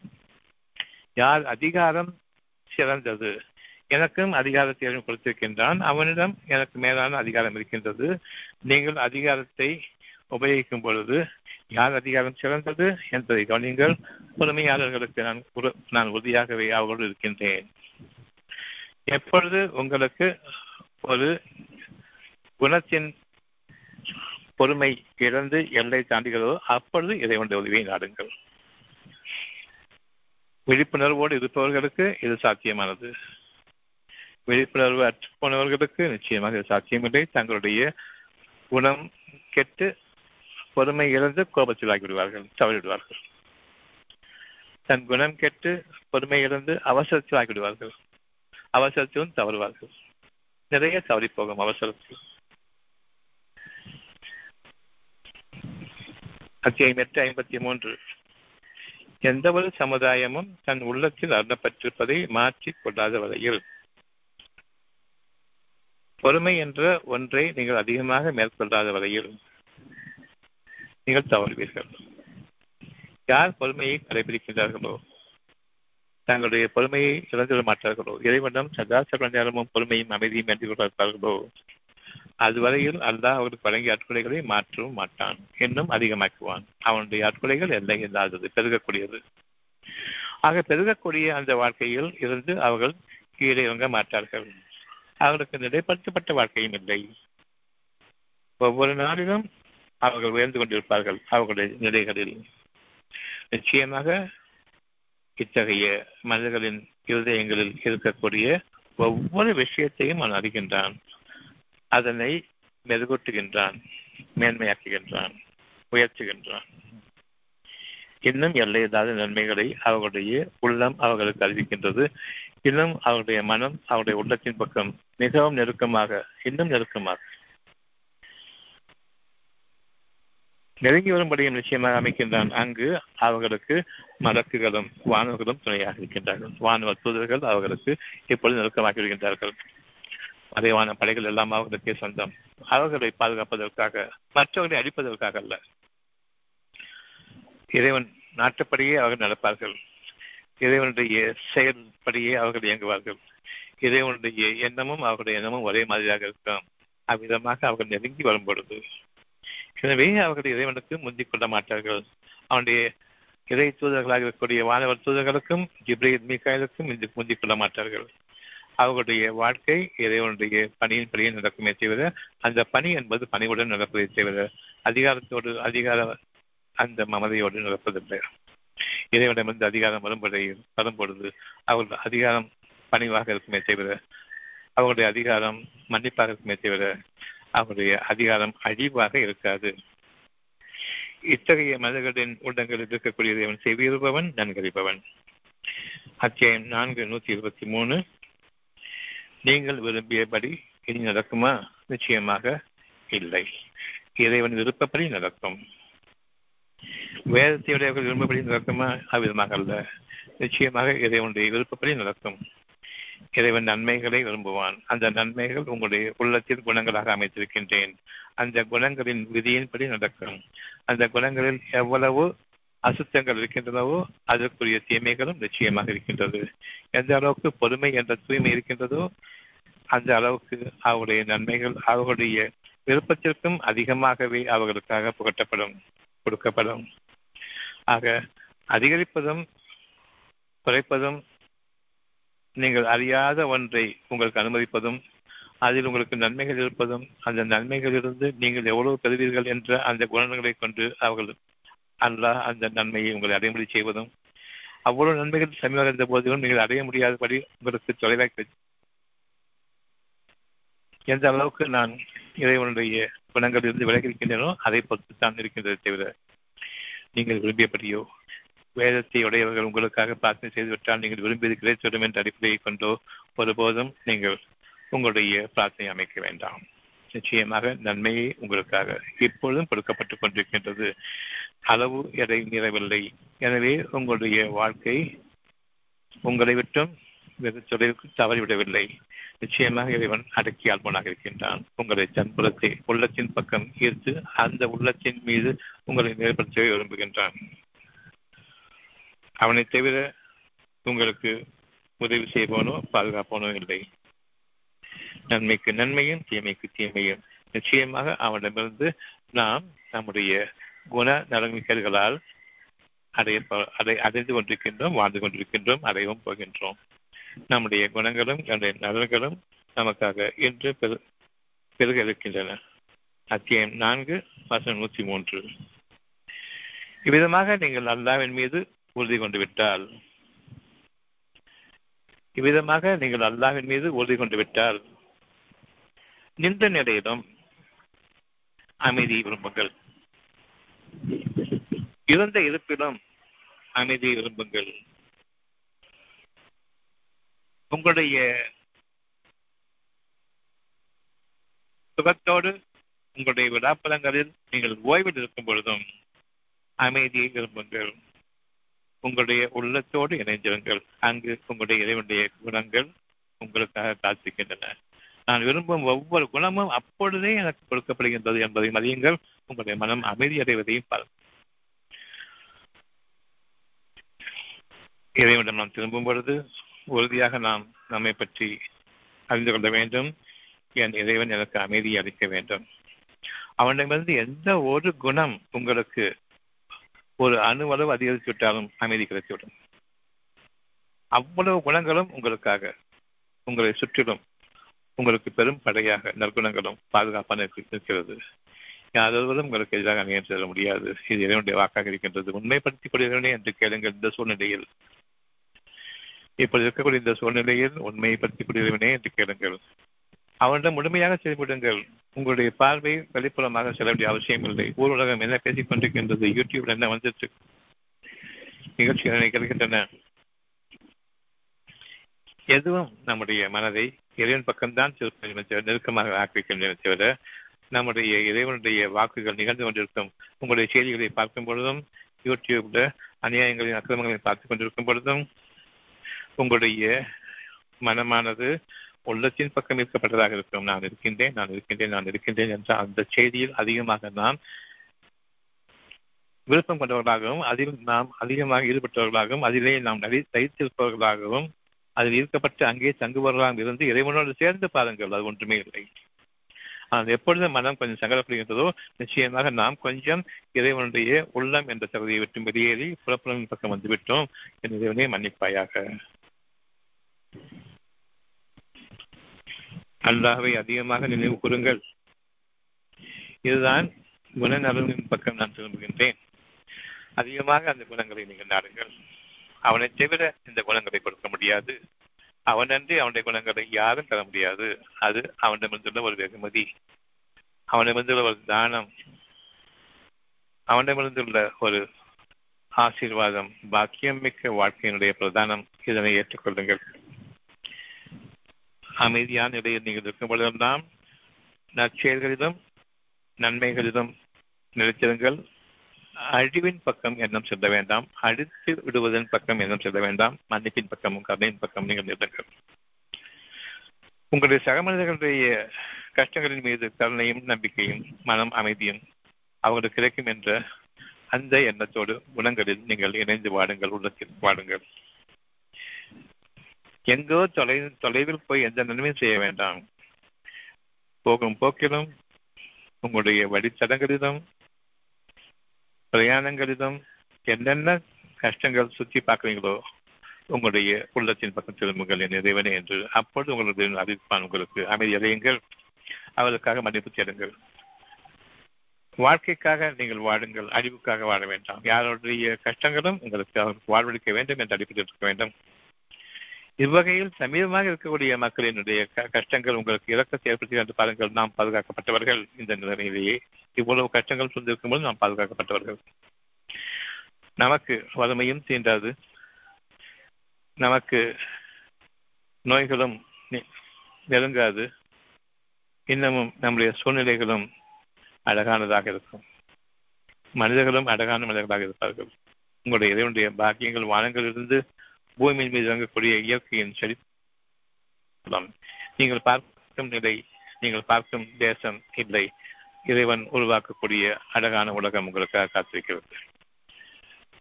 யார் அதிகாரம் சிறந்தது? எனக்கும் அதிகாரத்தை கொடுத்திருக்கின்றான். அவனிடம் எனக்கு மேலான அதிகாரம் இருக்கின்றது. நீங்கள் அதிகாரத்தை உபயோகிக்கும் பொழுது யார் அதிகாரம் சிறந்தது என்பதை கவனிங்கள் பொறுமையாளர்களுக்கு நான் நான் உறுதியாகவே அவர்களோடு இருக்கின்றேன். எப்பொழுது உங்களுக்கு ஒரு குணத்தின் பொறுமை இழந்து எல்லை தாண்டுகிறதோ அப்பொழுது இறைவனுடைய உதவியை நாடுங்கள். விழிப்புணர்வோடு இருப்பவர்களுக்கு இது சாத்தியமானது. விழிப்புணர்வு அற்று போனவர்களுக்கு நிச்சயமாக இது சாத்தியமில்லை. தங்களுடைய குணம் கெட்டு பொறுமை இழந்து கோபத்தில் விடுவார்கள் தவறிவிடுவார்கள் தன் குணம் கெட்டு பொறுமை இழந்து அவசரத்தில் ஆகிவிடுவார்கள் அவசரத்திலும் தவறுவார்கள். நிறைய தவறி போகும் அவசரத்தில். அத்தியாயம் எட்டு ஐம்பத்தி மூன்று. எந்த ஒரு சமுதாயமும் தன் உள்ளத்தில் அருணப்பட்டிருப்பதை மாற்றிக் கொள்ளாத வரையில் பொறுமை என்ற ஒன்றை நீங்கள் அதிகமாக மேற்கொள்ளாத வரையில் நீங்கள் தவறுவீர்கள். யார் பொறுமையை கடைபிடிக்கின்றார்களோ? தங்களுடைய பொறுமையை இழந்துவிட மாட்டார்களோ? இறைவனும் சதா நேரமும் பொறுமையும் அமைதியும் என்று கொண்டிருப்பார்களோ அதுவரையில் அல்லாஹ் அவருக்கு வழங்கிய அற்கொலைகளை மாற்றவும் மாட்டான். இன்னும் அதிகமாக்குவான். அவனுடைய அற்கொலைகள் எல்லை இல்லாதது பெருகக்கூடியது. ஆக பெருகக்கூடிய அந்த வாழ்க்கையில் இருந்து அவர்கள் கீழே இறங்க மாட்டார்கள். அவர்களுக்கு நிலைப்படுத்தப்பட்ட வாழ்க்கையும் இல்லை. ஒவ்வொரு நாளிலும் அவர்கள் உயர்ந்து கொண்டிருப்பார்கள் அவர்களுடைய நிலைகளில். நிச்சயமாக இத்தகைய மனிதர்களின் இருதயங்களில் இருக்கக்கூடிய ஒவ்வொரு விஷயத்தையும் அவன் அறிகின்றான். அதனை மெருகூட்டுகின்றான் மேன்மையாக்குகின்றான் உயர்த்துகின்றான். இன்னும் எல்லையில்லாத நன்மைகளை அவர்களுடைய உள்ளம் அவர்களுக்கு அறிவிக்கின்றது. இன்னும் அவருடைய மனம் அவருடைய உள்ளத்தின் பக்கம் மிகவும் நெருக்கமாக இன்னும் நெருக்கமாக நெருங்கி வரும்படியும் நிச்சயமாக அமைக்கின்றான். அங்கு அவர்களுக்கு மலக்குகளும் வானவர்களும் துணையாக இருக்கின்றார்கள். வானவ தூதர்கள் அவர்களுக்கு இப்பொழுது நெருக்கமாக்கி வருகின்றார்கள். மறைவான படைகள் எல்லாம் அவர்களுக்கே சொந்தம். அவர்களை பாதுகாப்பதற்காக மற்றவர்களை அழிப்பதற்காக அல்ல. இறைவன் நாட்டுப்படியே அவர்கள் நடப்பார்கள். இறைவனுடைய செயல்படியே அவர்கள் இயங்குவார்கள். இறைவனுடைய எண்ணமும் அவர்களுடைய எண்ணமும் ஒரே மாதிரியாக இருக்கும் அவ்விதமாக அவர்கள் நெருங்கி வரும் பொழுது எனவே அவர்கள் இறைவனுக்கு முந்திக் கொள்ள மாட்டார்கள். அவனுடைய இறை தூதர்களாக இருக்கக்கூடிய வானவர் தூதர்களுக்கும் ஜிப்ரீல் மீக்காயலுக்கும் முந்திக் கொள்ள மாட்டார்கள். அவர்களுடைய வாழ்க்கை இறைவனுடைய பணியின் படியே நடக்குமே தவிர அந்த பணி என்பது பணிவுடன் நடப்பதை தவிர அதிகாரத்தோடு அதிகார அந்த மமதையோடு நடப்பதில்லை. இறைவனிடமிருந்து அதிகாரம் வரும்படி வரும்பொழுது அவர்கள் அதிகாரம் பணிவாக இருக்குமே தவிர அவர்களுடைய அதிகாரம் மன்னிப்பாக இருக்குமே தவிர அவருடைய அதிகாரம் அழிவாக இருக்காது. இத்தகைய மனிதர்களின் உள்ளங்களில் இருக்கக்கூடிய இறைவன் செவியிருப்பவன் நன்கறிப்பவன் அத்தியாயம் நான்கு நூத்தி இருபத்தி மூணு. நீங்கள் விரும்பியபடி இனி நடக்குமா? நிச்சயமாக இல்லை. இறைவன் விருப்பப்படி நடக்கும். வேதத்தை விரும்பப்படி நடக்குமா? அவ்விதமாக அல்ல. நிச்சயமாக இறைவனுடைய விருப்பப்படி நடக்கும். இறைவன் நன்மைகளை விரும்புவான். அந்த நன்மைகள் உங்களுடைய உள்ளத்தில் குணங்களாக அமைத்திருக்கின்றேன். அந்த குணங்களின் விதியின்படி நடக்கும். அந்த குணங்களில் எவ்வளவு அசுத்தங்கள் இருக்கின்றனவோ அதற்குரிய தீமைகளும் நிச்சயமாக இருக்கின்றது. எந்த அளவுக்கு பொறுமை என்ற தூய்மை இருக்கின்றதோ அந்த அளவுக்கு அவருடைய நன்மைகள் அவர்களுடைய விருப்பத்திற்கும் அதிகமாகவே அவர்களுக்காக புகட்டப்படும் கொடுக்கப்படும். ஆக அதிகரிப்பதும் குறைப்பதும் நீங்கள் அறியாத ஒன்றை உங்களுக்கு அனுமதிப்பதும் அதில் உங்களுக்கு நன்மைகள் இருப்பதும் அந்த நன்மைகளிலிருந்து நீங்கள் எவ்வளவு பெறுவீர்கள் என்ற அந்த குணங்களை கொண்டு அவர்கள் அல்லாஹ் அந்த நன்மையை உங்களை அடைமுடி செய்வதும் அவ்வளவு நன்மைகள் சமீபம் இருந்த போதிலும் நீங்கள் அடைய முடியாதபடி உங்களுக்கு தொலைவாக எந்த அளவுக்கு நான் இறைவனுடைய குணங்களிலிருந்து விலகி இருக்கின்றனோ அதை பொறுத்து தான் இருக்கின்றதை தவிர நீங்கள் விரும்பியபடியோ வேதத்தை உடையவர்கள் உங்களுக்காக பிரார்த்தனை செய்துவிட்டால் நீங்கள் விரும்பியது கிடைத்துவிடும் என்ற அடிப்படையை கொண்டோ ஒருபோதும் நீங்கள் உங்களுடைய பிரார்த்தனை அமைக்க வேண்டாம். நிச்சயமாக நன்மையை உங்களுக்காக இப்பொழுதும் கொடுக்கப்பட்டுக் கொண்டிருக்கின்றது. அளவு எதை மீறவில்லை எனவே உங்களுடைய வாழ்க்கை உங்களை விட்டும் வெகு தொலைவுக்கு தவறிவிடவில்லை. நிச்சயமாக இறைவன் அடக்கி போனாக இருக்கின்றான். உங்களை தன்புலத்தை உள்ளத்தின் பக்கம் ஈர்த்து அந்த உள்ளத்தின் மீது உங்களை நேர்படுத்தவே விரும்புகின்றான். அவனை தவிர உங்களுக்கு உதவி செய்வனோ பாதுகாப்பவனோ இல்லை. நன்மைக்கு நன்மையும் தீமைக்கு தீமையும். நிச்சயமாக அவனிடமிருந்து நாம் நம்முடைய குண நலன்மைகளால் அடைய அதை அடைந்து கொண்டிருக்கின்றோம் வாழ்ந்து கொண்டிருக்கின்றோம் அடையவும் போகின்றோம். நம்முடைய குணங்களும் நம்முடைய நலன்களும் நமக்காக இன்று பெரு பெருக இருக்கின்றன அத்தியாயம் நான்கு வசனம் நூற்றி மூன்று. இவ்விதமாக நீங்கள் அல்லாவின் மீது உறுதி கொண்டு விட்டால் இவ்விதமாக நீங்கள் அல்லாவின் மீது உறுதி கொண்டு விட்டால் நின்ற நிலையிலும் அமைதி விரும்புங்கள். இருந்த இருப்பிலும் அமைதி விரும்புங்கள். உங்களுடைய சுகத்தோடு உங்களுடைய விழாப்பலங்களில் நீங்கள் ஓய்வில் இருக்கும் பொழுதும் அமைதியை விரும்புங்கள். உங்களுடைய உள்ளத்தோடு இணைந்திருங்கள். அங்கு உங்களுடைய இறைவனுடைய குணங்கள் உங்களுக்காக காத்திருக்கின்றன நான் விரும்பும் ஒவ்வொரு குணமும் அப்பொழுதே எனக்கு கொடுக்கப்படுகின்றது என்பதை மதியுங்கள். உங்களுடைய மனம் அமைதி அடைவதையும் பாருங்கள். இறைவனிடம் நாம் திரும்பும் பொழுது உறுதியாக நாம் நம்மை பற்றி அறிந்து கொள்ள வேண்டும். என் இறைவன் எனக்கு அமைதியை அளிக்க வேண்டும். அவனிடமிருந்து எந்த ஒரு குணம் உங்களுக்கு ஒரு அணுவளவு அதிகரித்து விட்டாலும் அமைதி கிடைத்துவிடும் அவ்வளவு குணங்களும் உங்களுக்காக. உங்களை சுற்றிலும் உங்களுக்கு பெரும் படையாக நற்குணங்களும் பாதுகாப்பான இருக்கிறது யாரொருவரும் உங்களுக்கு எதிராக அணியம் செல்ல முடியாது. இது இறைவனுடைய வாக்காக இருக்கின்றது. உண்மைப்படுத்திக் கொள்கிறேனே என்று கேளுங்கள் இந்த சூழ்நிலையில். இப்படி இருக்கக்கூடிய இந்த சூழ்நிலையில் உண்மைப்படுத்திக் கொள்கிறவனே என்று கேளுங்கள். அவனிடம் முழுமையாக செயல்படுங்கள் உங்களுடைய பார்வை வெளிப்புறமாக செல்ல வேண்டிய அவசியம் இல்லை. ஊர்வலகம் என்ன பேசிக் கொண்டிருக்கின்றது? யூடியூப்ல என்ன வந்துட்டு நிகழ்ச்சிகள் நிகழ்கின்றன? எதுவும் நம்முடைய மனதை இறைவன் பக்கம்தான் நெருக்கமாக ஆக்கிக்கின்றன தவிர நம்முடைய இறைவனுடைய வாக்குகள் நிகழ்ந்து கொண்டிருக்கும். உங்களுடைய செய்திகளை பார்க்கும் பொழுதும் யூடியூப்ல அநியாயங்களின் அக்கிரமங்களை பார்த்துக் கொண்டிருக்கும் பொழுதும் உங்களுடைய மனமானது உள்ளத்தின் பக்கம் இருக்கப்பட்டதாக இருக்கும். நான் இருக்கின்றேன் நான் இருக்கின்றேன் நான் இருக்கின்றேன் என்ற அந்த செய்தியில் அதிகமாக நாம் விருப்பம் கொண்டவர்களாகவும் அதில் நாம் அதிகமாக ஈடுபட்டவர்களாகவும் அதிலே நாம் தைத்திருப்பவர்களாகவும் அதில் ஈர்க்கப்பட்டு அங்கே தங்குபவர்களாக இருந்து இறைவனோடு சேர்ந்து பாருங்கள். அது ஒன்றுமே இல்லை. ஆனால் எப்பொழுது மனம் கொஞ்சம் சங்கடப்படுகின்றதோ நிச்சயமாக நாம் கொஞ்சம் இறைவனுடைய உள்ளம் என்ற தகுதியை விட்டு வெளியேறி புறப்புறம் பக்கம் வந்துவிட்டோம். என் இறைவனை மன்னிப்பாயாக. அல்லாவை அதிகமாக நினைவு கூறுங்கள். இதுதான் குணநலனின் பக்கம் நான் திரும்புகின்றேன். அதிகமாக அந்த குணங்களை நீங்கள் நாடுங்கள். அவனை தவிர இந்த குணங்களை கொடுக்க முடியாது. அவனன்றி அவனுடைய குணங்களை யாரும் தர முடியாது. அது அவனிடமிருந்துள்ள ஒரு வெகுமதி. அவனிடமிருந்துள்ள ஒரு தானம். அவனிடமிருந்துள்ள ஒரு ஆசீர்வாதம். பாக்கியம் மிக்க வாழ்க்கையினுடைய பிரதானம். இதனை ஏற்றுக்கொள்ளுங்கள். அமைதியான நிலையில் நீங்கள் இருக்கும் பொழுதெல்லாம் நற்செயல்களிலும் நன்மைகளிலும் நிலைத்திருங்கள். அழிவின் பக்கம் எண்ணம் செல்ல வேண்டாம். அழித்து விடுவதன் பக்கம் எண்ணம் செல்ல வேண்டாம். மன்னிப்பின் பக்கமும் கருணையின் பக்கம் நீங்கள் நிறுத்துங்கள் உங்களுடைய சக மனிதர்களுடைய கஷ்டங்களின் மீது கருணையும் நம்பிக்கையும் மனம் அமைதியும் அவர்களுக்கு கிடைக்கும் என்ற அந்த எண்ணத்தோடு குணங்களில் நீங்கள் இணைந்து வாடுங்கள் உள்ளத்தில் வாடுங்கள். எங்கோ தொலை தொலைவில் போய் எந்த நன்மையும் செய்ய வேண்டாம். போகும் போக்கிலும் உங்களுடைய வழித்தடங்களிலும் பிரயாணங்களிலும் என்னென்ன கஷ்டங்கள் சுற்றி பார்க்குறீங்களோ உங்களுடைய உள்ளத்தின் பக்கம் திரும்புங்கள் என் இறைவனே என்று அப்பொழுது உங்களுடைய அறிவிப்பான் உங்களுக்கு. அமைதி அடையுங்கள். அவர்களுக்காக மன்னிப்பு தேடுங்கள். வாழ்க்கைக்காக நீங்கள் வாழுங்கள். அழிவுக்காக வாழ வேண்டாம். யாருடைய கஷ்டங்களும் உங்களுக்கு அவருக்கு வேண்டும் என்று அடிப்படையில் இருக்க வேண்டும். இவ்வகையில் சமீபமாக இருக்கக்கூடிய மக்களினுடைய கஷ்டங்கள் உங்களுக்கு இலக்கத்தை ஏற்படுத்தி என்று பாருங்கள். நாம் பாதுகாக்கப்பட்டவர்கள் இந்த நிலையிலேயே இவ்வளவு கஷ்டங்கள் சொல்லிருக்கும் போது நாம் பாதுகாக்கப்பட்டவர்கள். நமக்கு வறுமையும் தீண்டாது. நமக்கு நோய்களும் நெருங்காது. இன்னமும் நம்முடைய சூழ்நிலைகளும் அழகானதாக இருக்கும். மனிதர்களும் அழகான மனிதர்களாக இருப்பார்கள். உங்களுடைய இறைவனுடைய பாக்கியங்கள் வானங்களிலிருந்து பூமியின் மீது இறங்கக்கூடிய இயற்கையின் செழி நீங்கள் பார்க்கும் நிலை நீங்கள் பார்க்கும் தேசம் இல்லை. இறைவன் உருவாக்கக்கூடிய அழகான உலகம் உங்களுக்காக காத்திருக்கிறது.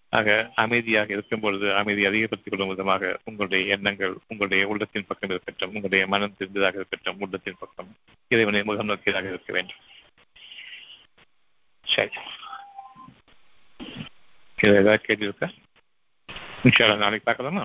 ஆக அமைதியாக இருக்கும் பொழுது அமைதி அதிகப்படுத்திக் கொள்ளும் விதமாக உங்களுடைய எண்ணங்கள் உங்களுடைய உள்ளத்தின் பக்கம் இருக்கட்டும் உங்களுடைய மனம் திருந்ததாக இருக்கட்டும் உள்ளத்தின் பக்கம் இறைவனை முகம் நோக்கியதாக இருக்க வேண்டும். சரி. ஏதாவது கேட்டிருக்கா இருக்கா நிச்சயம் நாளைக்கு பார்க்கலாமா